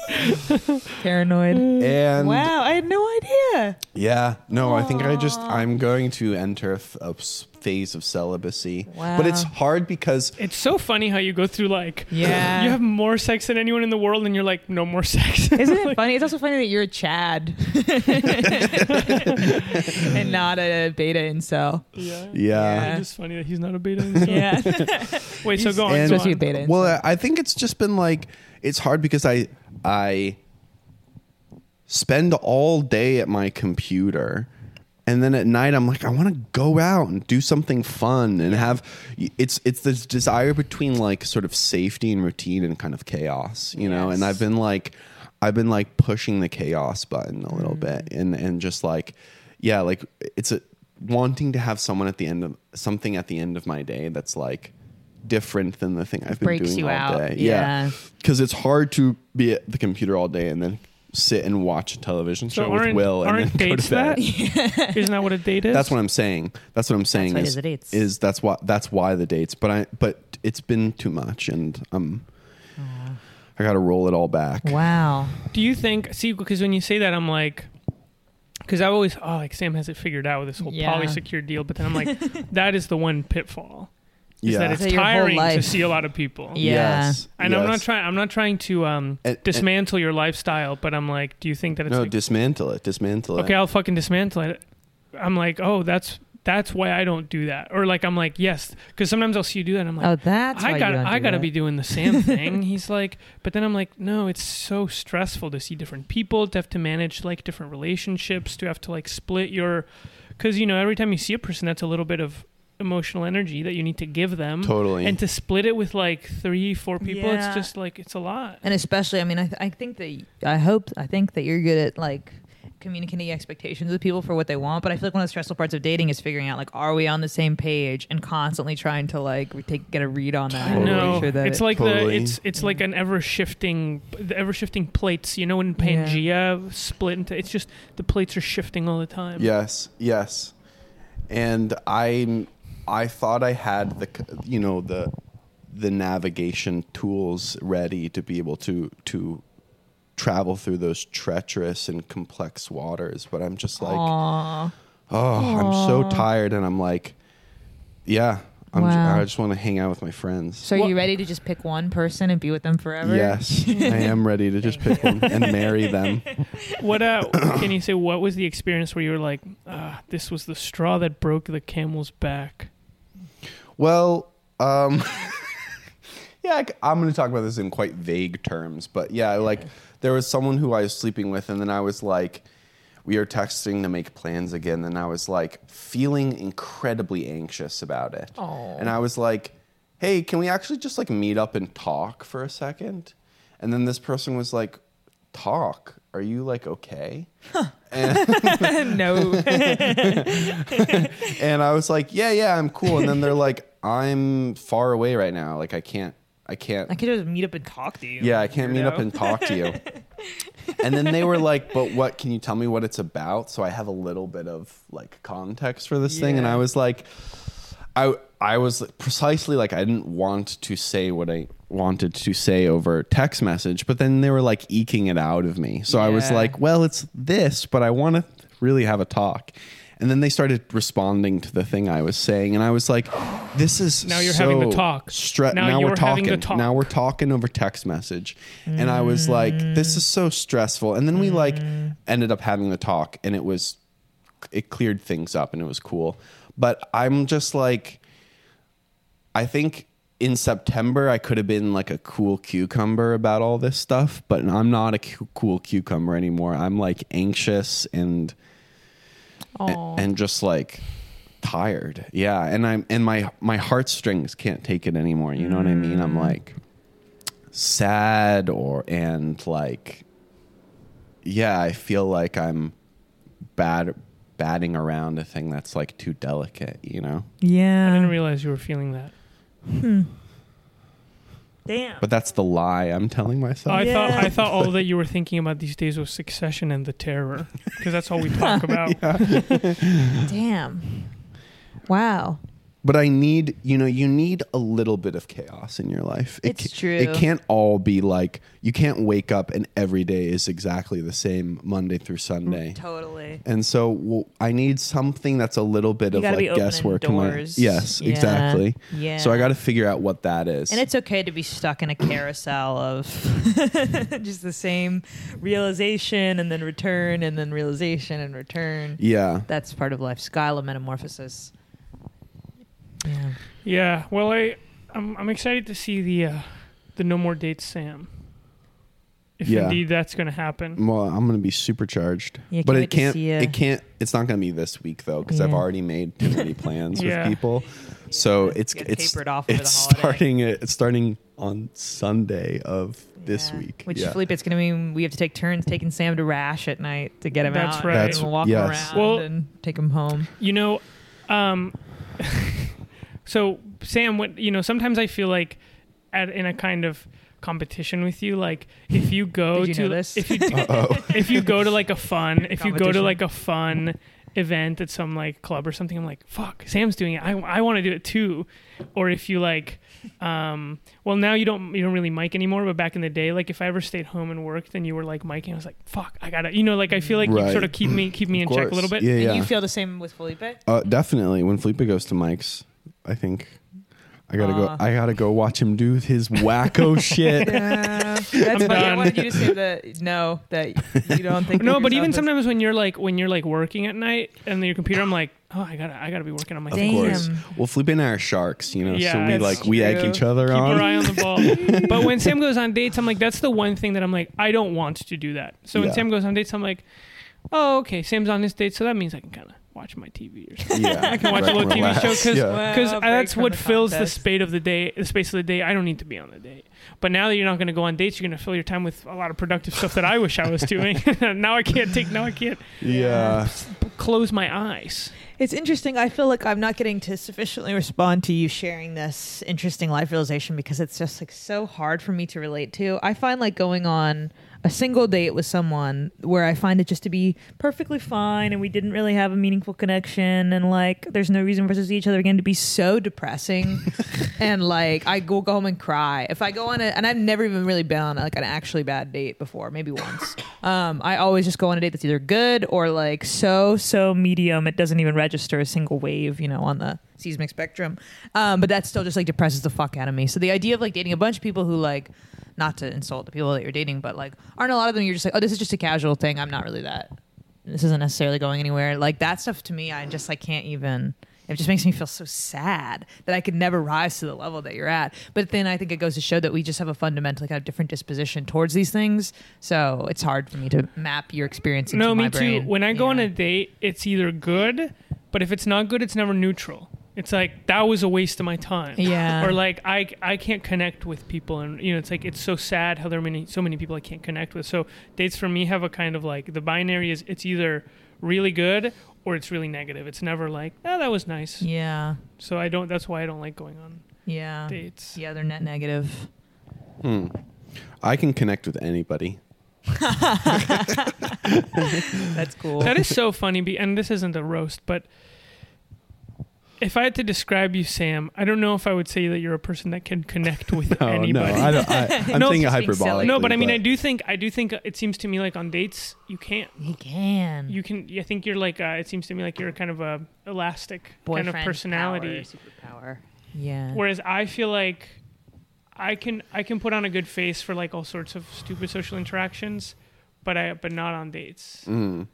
Paranoid. And wow, I had no idea. yeah, no, I think I just I'm going to enter a f- a s- phase of celibacy. Wow. But it's hard because It's so funny how you go through like Yeah. you have more sex than anyone in the world, and you're like, no more sex. Isn't it funny? It's also funny that you're a Chad and not a beta incel. yeah. yeah. It's just funny that he's not a beta. himself. Yeah. Wait, so go on. And- go Supposed a on. beta incel. Well, I- I think it's just been like it's hard because I I spend all day at my computer and then at night I'm like I want to go out and do something fun and have it's it's this desire between like sort of safety and routine and kind of chaos, you know. And I've been like I've been like pushing the chaos button a little mm. bit and and just like yeah, like it's a wanting to have someone at the end of something at the end of my day that's like different than the thing I've been Breaks doing you all out. day. Yeah. Because it's hard to be at the computer all day and then sit and watch a television So show with Will and aren't then go dates to bed. that? Isn't that what a date is? That's what I'm saying. That's what I'm saying why is, there's the dates. is that's why that's why the dates. But I but it's been too much and um I got to roll it all back. wow. Do you think? See, because when you say that, I'm like, because I always, oh, like Sam has it figured out with this whole Yeah. polysecure deal. But then I'm like, that is the one pitfall. Is Yeah. that it's So tiring to see a lot of people. Yeah. Yes. And I'm not trying. I'm not trying to um, And- and- dismantle your lifestyle, but I'm like, do you think that it's No, like, dismantle it. Dismantle it. okay? I'll fucking dismantle it. I'm like, oh, that's that's why I don't do that. Or like, I'm like, yes, because sometimes I'll see you do that. And I'm like, Oh, that's I got don't I got to that. be doing the same thing. He's like, but then I'm like, no, it's so stressful to see different people, to have to manage like different relationships, to have to like split your, because you know every time you see a person, that's a little bit of emotional energy that you need to give them, Totally. and to split it with like three, four people, Yeah. it's just like it's a lot. And especially, I mean, I, th- I think that I hope, I think that you're good at like communicating expectations with people for what they want. But I feel like one of the stressful parts of dating is figuring out like, are we on the same page, and constantly trying to like take get a read on that. and Totally. No, sure that it's it- like Totally. the it's it's like an ever shifting the ever shifting plates. You know when Pangea split into it's just the plates are shifting all the time. Yes, yes. And I I thought I had the you know the the navigation tools ready to be able to to travel through those treacherous and complex waters, but I'm just like Aw. oh, I'm so tired and I'm like yeah, I'm Wow. I just want to hang out with my friends. So are What- you ready to just pick one person and be with them forever? Yes, I am ready to just pick one and marry them. What uh can you say what was the experience where you were like, ah, this was the straw that broke the camel's back? Well, um, yeah, I, am going to talk about this in quite vague terms, but yeah, like there was someone who I was sleeping with, and then I was like, we are texting to make plans again, and I was like feeling incredibly anxious about it, Aw. and I was like, hey, can we actually just like meet up and talk for a second? And then this person was like, talk. Are you like okay? And no. and I was like, yeah, yeah, I'm cool. And then they're like, I'm far away right now. Like I can't, I can't. I could just meet up and talk to you. yeah, I can't meet up and talk to you. and then they were like, but what? Can you tell me what it's about? So I have a little bit of like context for this thing. And I was like, I I was precisely like I didn't want to say what I wanted to say over text message, but then they were like eking it out of me. So I was Yeah. like, well, it's this, but I want to really have a talk. And then they started responding to the thing I was saying, and I was like, "This is Now you're having the talk. stre- Now now, we're talking. talk. Now we're talking over text message." And I was like, "This is so stressful." And then we like ended up having the talk, and it was it cleared things up, and it was cool. But I'm just like, I think in September I could have been like a cool cucumber about all this stuff, but I'm not a cu- cool cucumber anymore. I'm like anxious and Aw. and just like tired. Yeah, and I'm and my my heartstrings can't take it anymore. You know what I mean? I'm mm. like sad or and like yeah, I feel like I'm bad batting around a thing that's like too delicate, you know? Yeah. I yeah. didn't realize you were feeling that. Hmm. Damn. But that's the lie I'm telling myself. I thought I thought all that you were thinking about these days was Succession and The Terror, because that's all we talk about. Damn. Wow. But I need, you know, you need a little bit of chaos in your life. It It's ca- true. It can't all be like you can't wake up and every day is exactly the same Monday through Sunday. Mm, totally. And so I need something that's a little bit You of like guesswork my. Yes, Yeah. exactly. Yeah. So I got to figure out what that is. And it's okay to be stuck in a carousel of just the same realization and then return and then realization and return. yeah. That's part of life. Skyla metamorphosis. Yeah. Yeah. Well, I I'm, I'm excited to see the uh, the No More Dates Sam. If Yeah. indeed that's going to happen. Well, I'm going to be supercharged. Yeah, but can't it wait to can't see ya. it can't it's not going to be this week though cuz I've Yeah. already made too many plans Yeah. with people. So You it's gotta it's taper it off over it's the holiday. starting it's starting on Sunday of this Yeah. week. Which yeah. Felipe, it's going to mean we have to take turns taking Sam to Rash at night to get him That's out. right. And That's- we'll walk yes. around Well- and take him home. You know, um, so Sam, what you know, sometimes I feel like at in a kind of competition with you. Like if you go Did you to this? if you if you go to like a fun if you go to like a fun event at some like club or something i'm like fuck sam's doing it i, I want to do it too or if you like um well now you don't you don't really mic anymore but back in the day like if i ever stayed home and worked and you were like miking i was like fuck i gotta you know like i feel like you sort of keep me keep me in Of check a little bit Yeah, And yeah. you feel the same with Felipe? Uh, definitely. When Felipe goes to mics, I think I gotta Aw. go. Uh. I gotta go watch him do his wacko shit. Yeah, that's funny. I done. wanted you to say that no, that you don't think. no of but yourself even as- sometimes when you're like when you're like working at night and your computer i'm like oh i gotta i gotta be working on my Of Damn. course. Well, Felipe and I are sharks, you know, Yeah, so we that's like we egg true. each other keep on. your eye on the ball. but when Sam goes on dates, I'm like, that's the one thing that I'm like, I don't want to do that. So when Yeah. Sam goes on dates, I'm like, oh, okay, Sam's on this date, so that means I can kind of watch my TV or something. yeah, I can watch a little TV show show 'cause- yeah. Well, Because that's what the fills the context. spate of the day, the space of the day. I don't need to be on the date. But now that you're not going to go on dates, you're going to fill your time with a lot of productive stuff that I wish I was doing. now I can't take. Now I can't yeah. Uh, close my eyes. It's interesting. I feel like I'm not getting to sufficiently respond to you sharing this interesting life realization because it's just like so hard for me to relate to. I find like going on a single date with someone where I find it just to be perfectly fine and we didn't really have a meaningful connection and like there's no reason for us to see each other again to be so depressing and like I go go home and cry. If I go on a and I've never even really been on like an actually bad date before, maybe once. Um, I always just go on a date that's either good or like so so medium. It doesn't even register a single wave, you know, on the seismic spectrum. Um, but that still just like depresses the fuck out of me. So the idea of like dating a bunch of people who like, not to insult the people that you're dating, but like aren't a lot of them. You're just like, oh, this is just a casual thing. I'm not really that. This isn't necessarily going anywhere. Like that stuff to me, I just like can't even. It just makes me feel so sad that I could never rise to the level that you're at. But then I think it goes to show that we just have a fundamentally kind of different disposition towards these things. So it's hard for me to map your experience into No, me brain. too. When I go on a date, it's either good, but if it's not good, it's never neutral. It's like that was a waste of my time. Yeah. Or like I I can't connect with people, and you know it's like it's so sad how there are many so many people I can't connect with. So dates for me have a kind of like the binary is it's either really good or it's really negative. It's never like oh that was nice. yeah, So I don't. That's why I don't like going on yeah, dates. yeah. They're net negative. Hmm. I can connect with anybody. That's cool. That is so funny. And this isn't a roast, but if I had to describe you, Sam, I don't know if I would say that you're a person that can connect with No, anybody. no, I don't, I, I'm No, saying it just being silly. hyperbolically. No, but I mean, I do think I do think it seems to me like on dates you can't. he can. You can. I think you're like. Uh, it seems to me like you're kind of a elastic kind of personality. power, superpower. Yeah. Whereas I feel like I can I can put on a good face for like all sorts of stupid social interactions, but I but not on dates. Mm.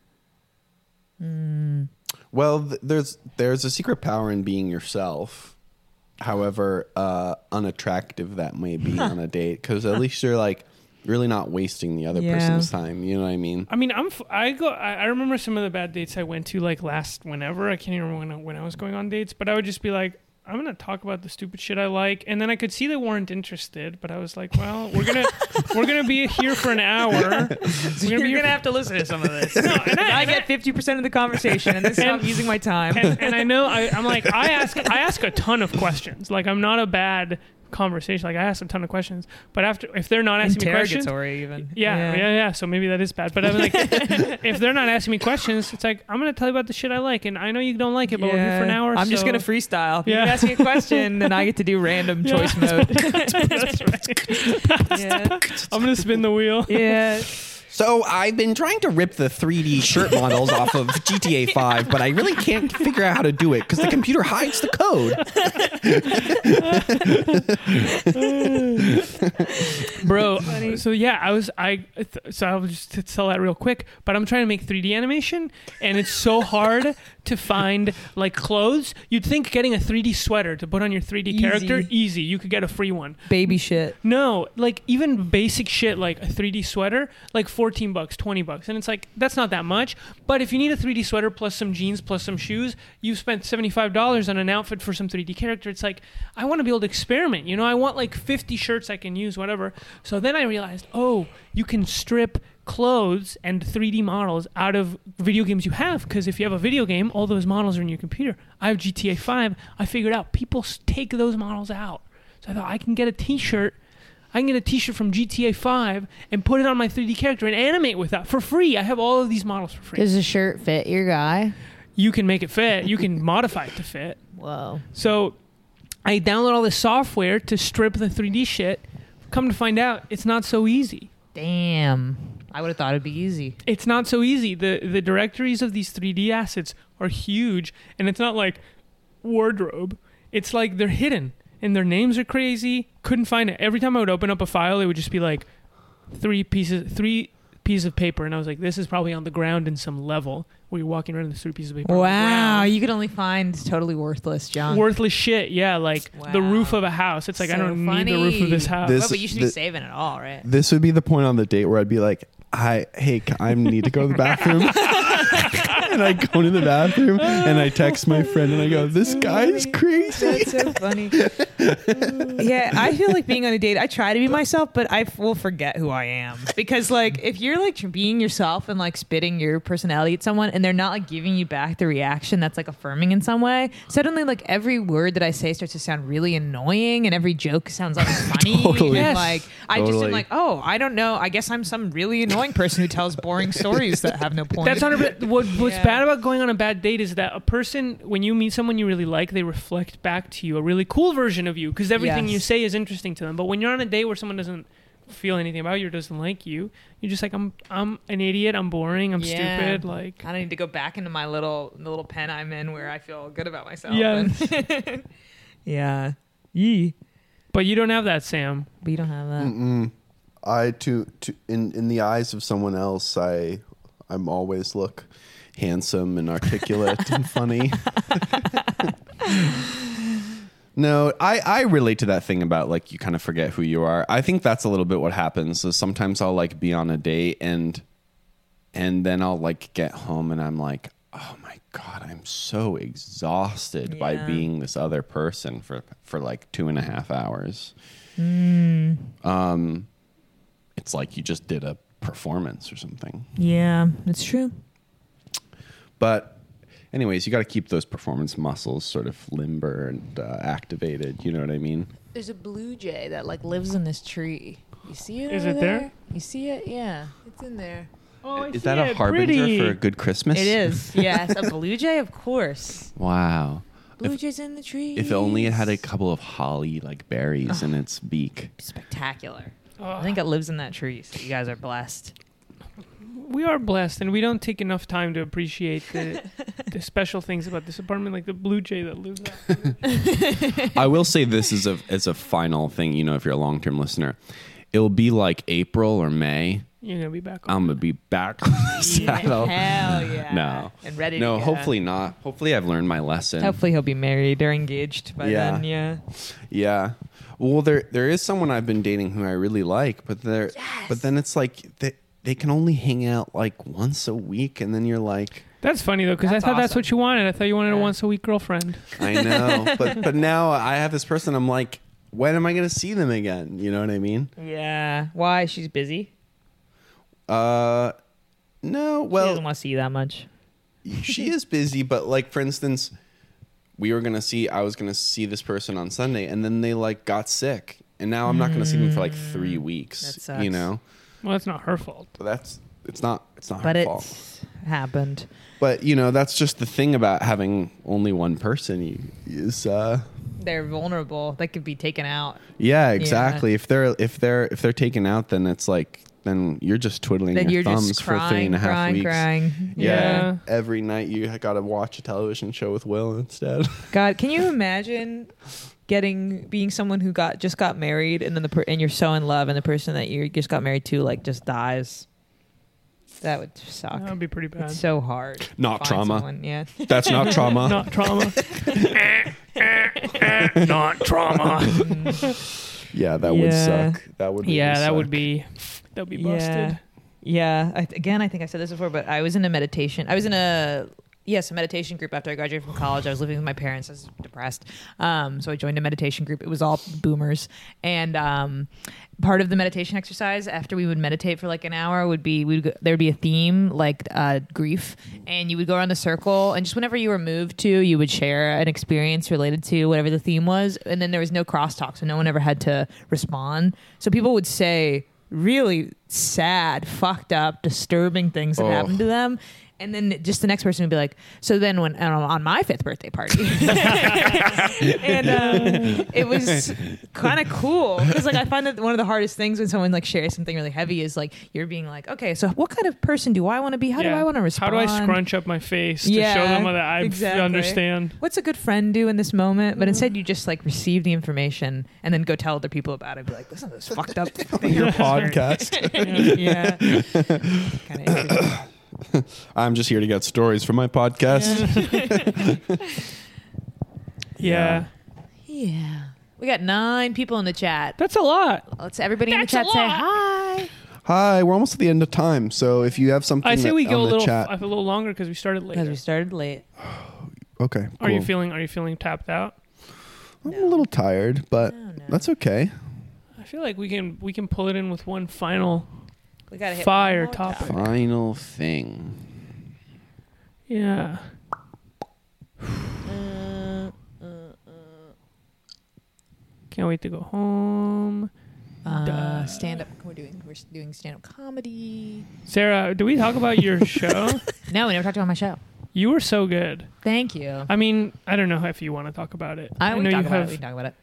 Mm. Well, th- there's there's a secret power in being yourself, however uh, unattractive that may be on a date, because at least you're like really not wasting the other Yeah. person's time. You know what I mean? I mean, I'm f- I go I, I remember some of the bad dates I went to like last whenever I can't even remember when I, when I was going on dates, but I would just be like. I'm gonna talk about the stupid shit I like, and then I could see they weren't interested. But I was like, "Well, we're gonna we're gonna be here for an hour. We're You're gonna be here gonna for- have to listen to some of this. No, and I- I and get fifty percent of the conversation, and this is how I'm using my time. and, and I know I, I'm like I ask I ask a ton of questions. Like I'm not a bad conversation. Like I ask a ton of questions, but after if they're not asking me questions, even. yeah, yeah, yeah, So maybe that is bad. But I'm like, if they're not asking me questions, it's like I'm gonna tell you about the shit I like, and I know you don't like it, but we're here for an hour. I'm just gonna freestyle. Yeah. you ask me a question, then I get to do random Yeah. choice mode. Yeah. I'm gonna spin the wheel. yeah. So I've been trying to rip the 3D shirt models off of GTA 5, but I really can't figure out how to do it because the computer hides the code. bro. Uh, so yeah, I was I so I'll just to tell that real quick. But I'm trying to make 3D animation, and it's so hard to find like clothes. You'd think getting a 3D sweater to put on your 3D character Easy. easy. You could get a free one. Baby shit. No, like even basic shit like a 3D sweater, like 14 bucks, 20 bucks. And it's like that's not that much, but if you need a 3D sweater plus some jeans plus some shoes, you've spent $75 on an outfit for some 3D character. It's like I want to be able to experiment. You know, I want like 50 shirts I can use whatever. So then I realized, "Oh, you can strip clothes and 3D models out of video games you have because if you have a video game, all those models are in your computer. I have GTA 5. I figured out people take those models out. So I thought I can get a t-shirt I can get a T-shirt from GTA 5 and put it on my 3D character and animate with that for free. I have all of these models for free. Does the shirt fit your guy? You can make it fit. You can modify it to fit. Whoa. So I download all this software to strip the 3D shit. Come to find out, it's not so easy. Damn. I would have thought it'd be easy. It's not so easy. The the directories of these 3D assets are huge, and it's not like wardrobe. It's like they're hidden, and their names are crazy. Couldn't find it. Every time I would open up a file, it would just be like three pieces, three pieces of paper, and I was like, this is probably on the ground in some level where you're walking around with three pieces of paper. Wow, you could only find totally worthless junk. Worthless shit, yeah, like the roof of a house. It's like I don't need the roof of this house. This- Oh, but you should the- be saving it all, right? This would be the point on the date where I'd be like, "I hey, I need to go to the bathroom," and I go to the bathroom and I text my friend and I go, "This guy's crazy." That's so funny. yeah, I feel like being on a date, I try to be myself, but I will forget who I am. Because, like, if you're like being yourself and like spitting your personality at someone and they're not like giving you back the reaction that's like affirming in some way, suddenly, like, every word that I say starts to sound really annoying and every joke sounds unfunny. Totally. And, like, I just am like, oh, I don't know. I guess I'm some really annoying person who tells boring stories that have no point. That's not a, what, what's Yeah. Bad about going on a bad date is that a person, when you meet someone you really like, they reflect back to you a really cool version of you because everything Yes. you say is interesting to them. But when you're on a date where someone doesn't feel anything about you or doesn't like you, you're just like, I'm, I'm an idiot. I'm boring. I'm Yeah. stupid. Like, I need to go back into my little the little pen I'm in where I feel good about myself. Yes. And- yeah. Yee. but you don't have that, Sam. But you don't have that. Mm-mm. I to to in in the eyes of someone else, I I'm always look handsome and articulate and funny. no, I I relate to that thing about like you kind of forget who you are. I think that's a little bit what happens. So sometimes I'll like be on a date and and then I'll like get home and I'm like, oh my god, I'm so exhausted by being this other person for for like two and a half hours. Mm. Um, it's like you just did a performance or something. Yeah, it's true. But, anyways, you got to keep those performance muscles sort of limber and uh, activated. You know what I mean? There's a blue jay that like lives in this tree. You see it? Is over it there? You see it? Yeah, it's in there. Oh, I Is that a it. harbinger Pretty. for a good Christmas? It is. Yes, a blue jay, of course. Wow. Blue If- jays in the tree. If only it had a couple of holly like berries in its beak. Spectacular. Oh, I think it lives in that tree, so you guys are blessed. We are blessed, and we don't take enough time to appreciate the, the special things about this apartment, like the blue jay that lives out. I will say this is a as a final thing. You know, if you're a long term listener, it'll be like April or May, You're gonna be back. On I'm gonna be back on the saddle. Hell yeah. No. And ready No, to go. hopefully not. Hopefully, I've learned my lesson. Hopefully he'll be married or engaged by Yeah. then. Yeah. Yeah. Well, there there is someone I've been dating who I really like, but there, but then it's like they they can only hang out like once a week, and then you're like, That's funny though, because I That's thought that's awesome. what you wanted. I thought you wanted a once a week girlfriend. I know, but but now I have this person. I'm like, when am I going to see them again? You know what I mean? Yeah. Why? She's busy. Uh, no. she Well, doesn't want to see you that much. she is busy, but like for instance, we were gonna see. I was gonna see this person on Sunday, and then they like got sick, and now I'm not gonna see them for like three weeks. Mm, That sucks. You know, Well, that's not her fault. But that's it's not it's not But her it fault. happened. But you know, that's just the thing about having only one person. You is uh, They're vulnerable. They could be taken out. yeah, exactly. If they're if they're if they're taken out, then it's like then you're just twiddling Then your you're thumbs just for crying, three and a half crying, weeks. crying. Yeah. Yeah. Every night you got to watch a television show with Will instead. God, can you imagine getting being someone who got just got married and then the per- and you're so in love and the person that you just got married to like just dies? That would suck. That would be pretty bad. It's so hard. Not find trauma. someone, Yeah. That's not trauma. not trauma. not trauma. Yeah, that would Yeah. suck. That would. Really yeah, that would suck. be that would be busted. Yeah. Yeah. I, again, I think I said this before, but I was in a meditation. I was in a yes, a meditation group after I graduated from college. I was living with my parents. I was depressed, um, so I joined a meditation group. It was all boomers, and um, part of the meditation exercise after we would meditate for like an hour would be we there would be a theme like uh, grief, and you would go around the circle, and just whenever you were moved to, you would share an experience related to whatever the theme was, and then there was no crosstalk, so no one ever had to respond. So people would say really sad, fucked up, disturbing things that Oh. happened to them. And then just the next person would be like, so then when um, on my fifth birthday party, and uh, it was kind of cool because like I find that one of the hardest things when someone like shares something really heavy is like you're being like, okay, so what kind of person do I want to be? How do I want to respond? How do I scrunch up my face to Yeah, show them that I exactly. understand? What's a good friend do in this moment? But instead, you just like receive the information and then go tell other people about it. Be like, listen to this fucked up thing. your podcast. yeah. kind of interesting. I'm just here to get stories for my podcast. Yeah. Yeah. We got nine people in the chat. That's a lot. Let's everybody in the chat say hi. Hi, we're almost at the end of time. So if you have something, I say that- we go a little chat. a little longer because we started late. Because we started late. okay, Are you feeling Are you feeling tapped out? I'm a little tired, but No, no. that's okay. I feel like we can we can pull it in with one final. We gotta hit Fire one topic. topic. Final thing. Yeah. Uh, Can't wait to go home. uh, stand up. We're doing we're doing stand up comedy. Sarah, do we talk about your show? No, we never talked about my show. You were so good. Thank you. I mean, I don't know if you want to talk about it. I, we know talk you about have. it. We talk about it.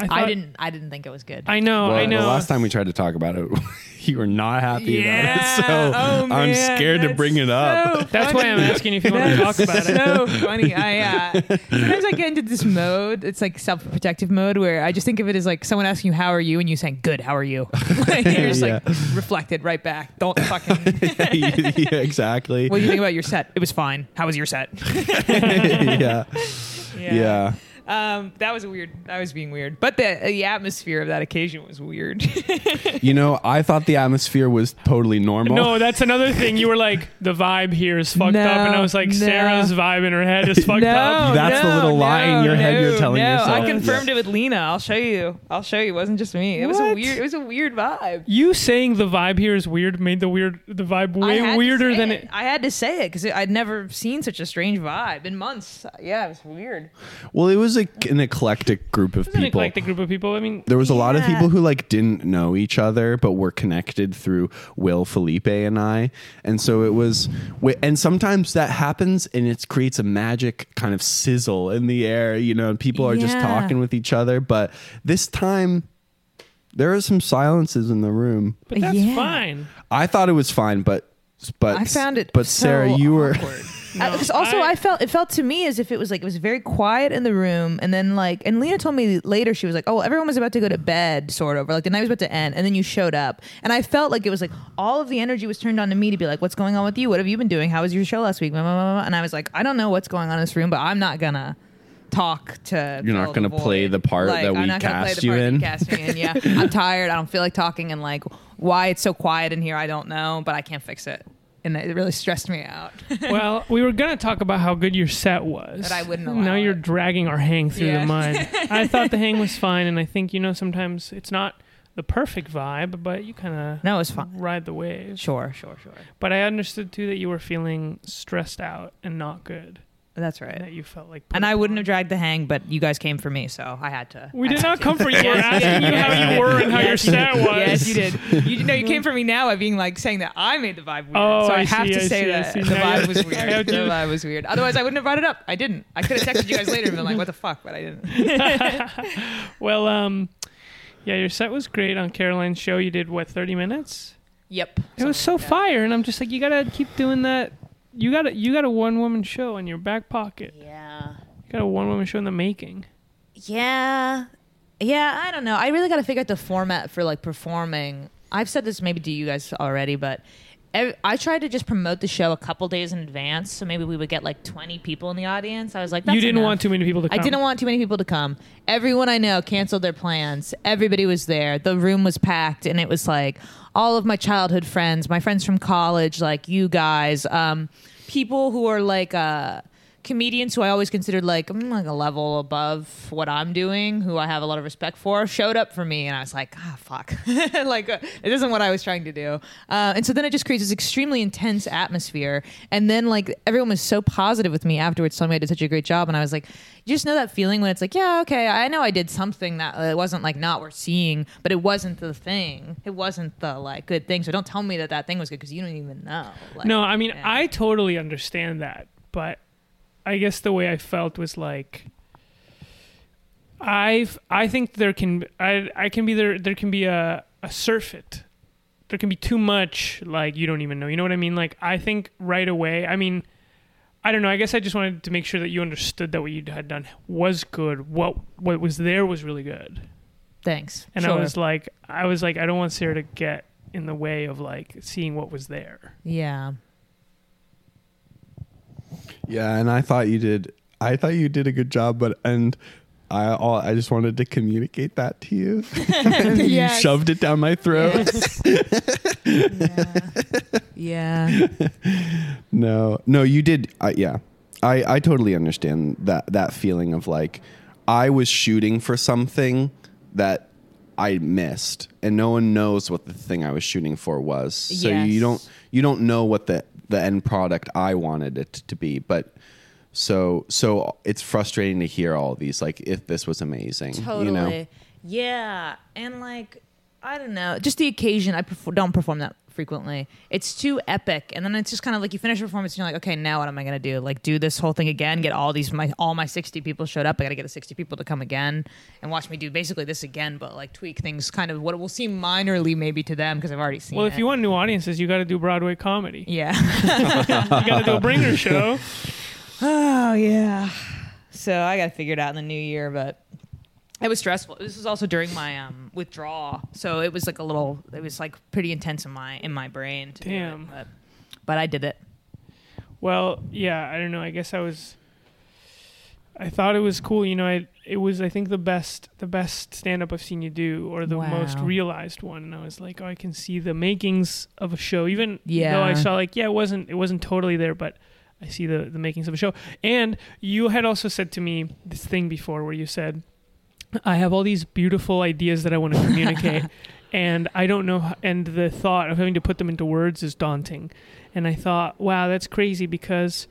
I, I didn't. I didn't think it was good. I know. well, I know. The last time we tried to talk about it, you were not happy Yeah. about it. So Oh, I'm man. scared to bring it up. so That's why I'm asking if you want to talk about it. so funny. I uh, sometimes I get into this mode. It's like self-protective mode where I just think of it as like someone asking you how are you and you saying good. How are you? like, you're just like reflected right back. Don't fucking. yeah, exactly. what do you think about your set? It was fine. How was your set? yeah. yeah. Um, that was weird. I was being weird, but the the atmosphere of that occasion was weird. You know, I thought the atmosphere was totally normal. No, that's another thing. You were like, the vibe here is fucked No, up, and I was like, no. Sarah's vibe in her head is fucked up. That's the little lie in your head you're telling no. yourself. I confirmed it with Lena. I'll show you. I'll show you. It wasn't just me. It was a weird. It was a weird vibe. You saying the vibe here is weird made the weird the vibe way weirder than it. it. I had to say it because I'd never seen such a strange vibe in months. Yeah, it was weird. Well, it was a, an eclectic group of It was an people. eclectic group of people. I mean, There was a lot of people who like didn't know each other, but were connected through Will, Felipe, and I. And so it was, and sometimes that happens, and it creates a magic kind of sizzle in the air, you know, and people are just Yeah. talking with each other. But this time, there are some silences in the room. but that's Yeah. fine. I thought it was fine, but but I found it But so Sarah, you were awkward. No, uh, Because also, I- I, felt it felt to me as if it was like it was very quiet in the room, and then like, and Lena told me later she was like, "Oh, everyone was about to go to bed, sort of, or like the night was about to end, and then you showed up, and I felt like it was like all of the energy was turned on to me to be like, "What's going on with you? What have you been doing? How was your show last week?" Blah, blah, blah, blah. And I was like, "I don't know what's going on in this room, but I'm not gonna." Talk to You're not gonna play the part Like, that I'm we not gonna play cast the you part in. Cast me in, yeah. I'm tired. I don't feel like talking, and like why it's so quiet in here, I don't know, but I can't fix it, and it really stressed me out. well, we were gonna talk about how good your set was. But I wouldn't allow Now you're it. dragging our hang through Yeah. the mud. I thought the hang was fine, and I think you know sometimes it's not the perfect vibe, but you kind of No, it was fine. ride the wave. Sure, sure, sure. But I understood too that you were feeling stressed out and not good. That's right. That you felt like. And put I wouldn't have dragged the hang, but you guys came for me, so I had to. We I did had not to. come for you. We're Yes, asking you how you were and how your yes, you set did. was. Yes, you did. You know, you came for me now by being like saying that I made the vibe weird. Oh, so I, I have see, to I say see, that the Now vibe was weird. The vibe was weird. Otherwise, I wouldn't have brought it up. I didn't. I could have texted you guys later and been like, "What the fuck?" But I didn't. well, um, yeah, your set was great on Caroline's show. You did what, thirty minutes? Yep. It was so fire, and I'm just like, you gotta keep doing that. You got to you got a one woman show in your back pocket. Yeah. You got a one woman show in the making. Yeah. Yeah, I don't know. I really got to figure out the format for like performing. I've said this maybe to you guys already, but I tried to just promote the show a couple days in advance, so maybe we would get like 20 people in the audience. I was like, That's you didn't enough. want too many people to come. I didn't want too many people to come. Everyone I know canceled their plans. Everybody was there. The room was packed, and it was like all of my childhood friends, my friends from college, like you guys, um, people who are like uh, comedians who I always considered like mm, like a level above what I'm doing, who I have a lot of respect for, showed up for me, and I was like, ah, fuck, like uh, it isn't what I was trying to do. Uh, and so then it just creates this extremely intense atmosphere, and then like everyone was so positive with me afterwards, telling me I did such a great job, and I was like, you just know that feeling when it's like, yeah, okay, I know I did something that uh, it wasn't like not worth seeing, but it wasn't the thing, it wasn't the like good thing. So don't tell me that that thing was good because you don't even know. Like, No, I mean yeah. I totally understand that, but I guess the way I felt was like I've I think there can I I can be there there can be a a surfeit. There can be too much like you don't even know. You know what I mean? Like I think right away. I mean I don't know. I guess I just wanted to make sure that you understood that what you had done was good. What what was there was really good. Thanks. And Sure. I was like I was like I don't want Sarah to get in the way of like seeing what was there. yeah. Yeah, and I thought you did. I thought you did a good job, but and I all I just wanted to communicate that to you. and you shoved it down my throat. yeah. yeah. No, no, you did. Uh, yeah, I I totally understand that that feeling of like I was shooting for something that I missed, and no one knows what the thing I was shooting for was. So Yes. you don't you don't know what the the end product I wanted it to be, but. So so it's frustrating to hear all these like if this was amazing, Totally. you know. Yeah, and like I don't know, just the occasion. I perf- don't perform that frequently. It's too epic, and then it's just kind of like you finish a performance, and you're like, okay, now what am I gonna do? Like do this whole thing again? Get all these my all my sixty people showed up. I got to get the sixty people to come again and watch me do basically this again, but like tweak things, kind of what will seem minorly maybe to them because I've already seen. Well, it. if you want new audiences, you got to do Broadway comedy. yeah. You got to do a bringer show. Oh yeah. So I got to figure it out in the new year, but it was stressful. This was also during my um, withdrawal, so it was like a little. It was like pretty intense in my in my brain. To do it, Damn. but, but I did it. Well, yeah, I don't know. I guess I was. I thought it was cool. You know, I it was I think the best the best stand up I've seen you do, or the most realized one. And I was like, oh, I can see the makings of a show. Even Yeah. though I saw like, yeah, it wasn't it wasn't totally there, but I see the the makings of a show. And you had also said to me this thing before, where you said, I have all these beautiful ideas that I want to communicate. And I don't know, and the thought of having to put them into words is daunting. And I thought, wow, that's crazy because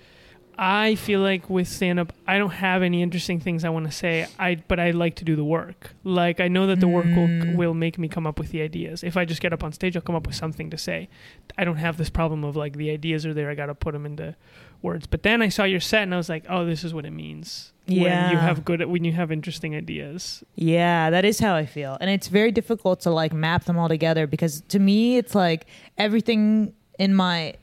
I feel like with stand up, I don't have any interesting things I want to say. I but I like to do the work. Like I know that the work Mm. will will make me come up with the ideas. If I just get up on stage, I'll come up with something to say. I don't have this problem of like the ideas are there. I got to put them into words. But then I saw your set and I was like, oh, this is what it means. When you have good when you have interesting ideas. Yeah, that is how I feel, and it's very difficult to like map them all together because to me, it's like everything in my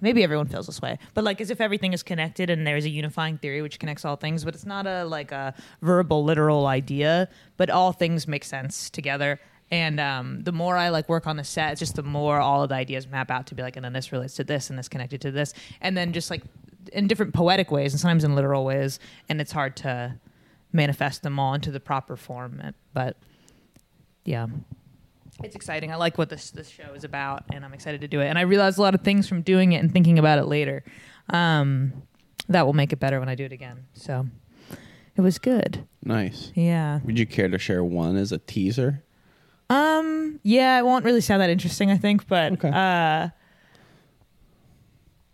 maybe everyone feels this way, but like as if everything is connected and there's a unifying theory which connects all things, but it's not a like a verbal, literal idea, but all things make sense together. And um, the more I like work on the set, just the more all of the ideas map out to be like, and then this relates to this, and this connected to this, and then just like in different poetic ways, and sometimes in literal ways, and it's hard to manifest them all into the proper form. But yeah, it's exciting. I like what this this show is about, and I'm excited to do it. And I realized a lot of things from doing it and thinking about it later. Um, that will make it better when I do it again. So it was good. Nice. Yeah. Would you care to share one as a teaser? Um. Yeah, it won't really sound that interesting, I think, but Okay. uh,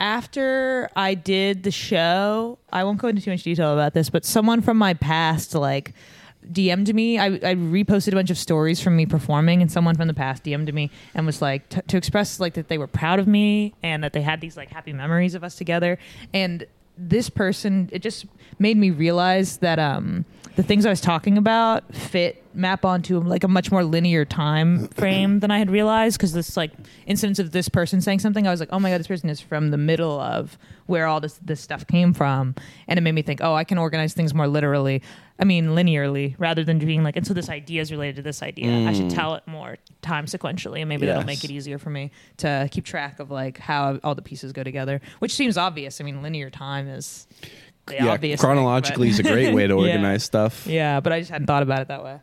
after I did the show, I won't go into too much detail about this, but someone from my past like DM'd me. I, I reposted a bunch of stories from me performing, and someone from the past DM'd me and was like t- to express like that they were proud of me and that they had these like happy memories of us together. And this person, it just made me realize that um the things I was talking about fit map onto like a much more linear time frame than I had realized because this like instance of this person saying something I was like oh my god this person is from the middle of where all this this stuff came from. And it made me think oh I can organize things more literally I mean linearly rather than being like and so this idea is related to this idea. I should mm. tell it more time sequentially and maybe that'll make it easier for me to keep track of like how all the pieces go together which seems obvious. I mean linear time is the yeah, obvious chronologically but- is a great way to Yeah. organize stuff. yeah, but I just hadn't thought about it that way.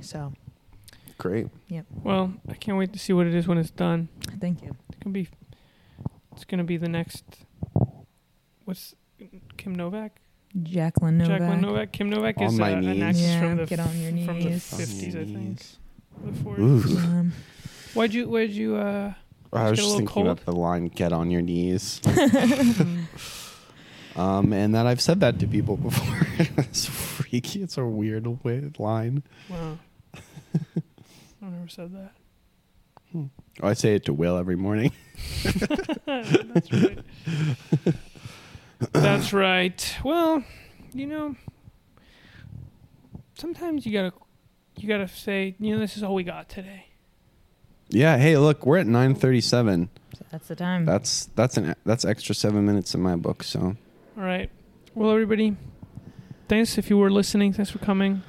So, Great. Well, I can't wait to see what it is when it's done. thank you. It's gonna be. It's gonna be the next. What's Kim Novak? Jacqueline Novak. Jacqueline Novak. Kim Novak On is uh, my an knees. actress Yeah, from the get on your from the fifties, I think. The 40s. Um, Why'd you? Why'd you? Uh, I was Just get a just little thinking cold? about the line "Get on your knees," um, and that I've said that to people before. it's freaky. It's a weird, line. wow. I never said that. Oh, I say it to Will every morning. That's right. That's right. Well, you know, sometimes you gotta, you gotta say, you know, this is all we got today. Yeah. Hey, look, we're at nine thirty-seven. so that's the time. That's that's an that's extra seven minutes in my book. So All right. Well, everybody, thanks if you were listening. Thanks for coming.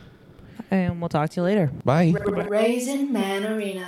and we'll talk to you later. bye. Raisin Man Arena.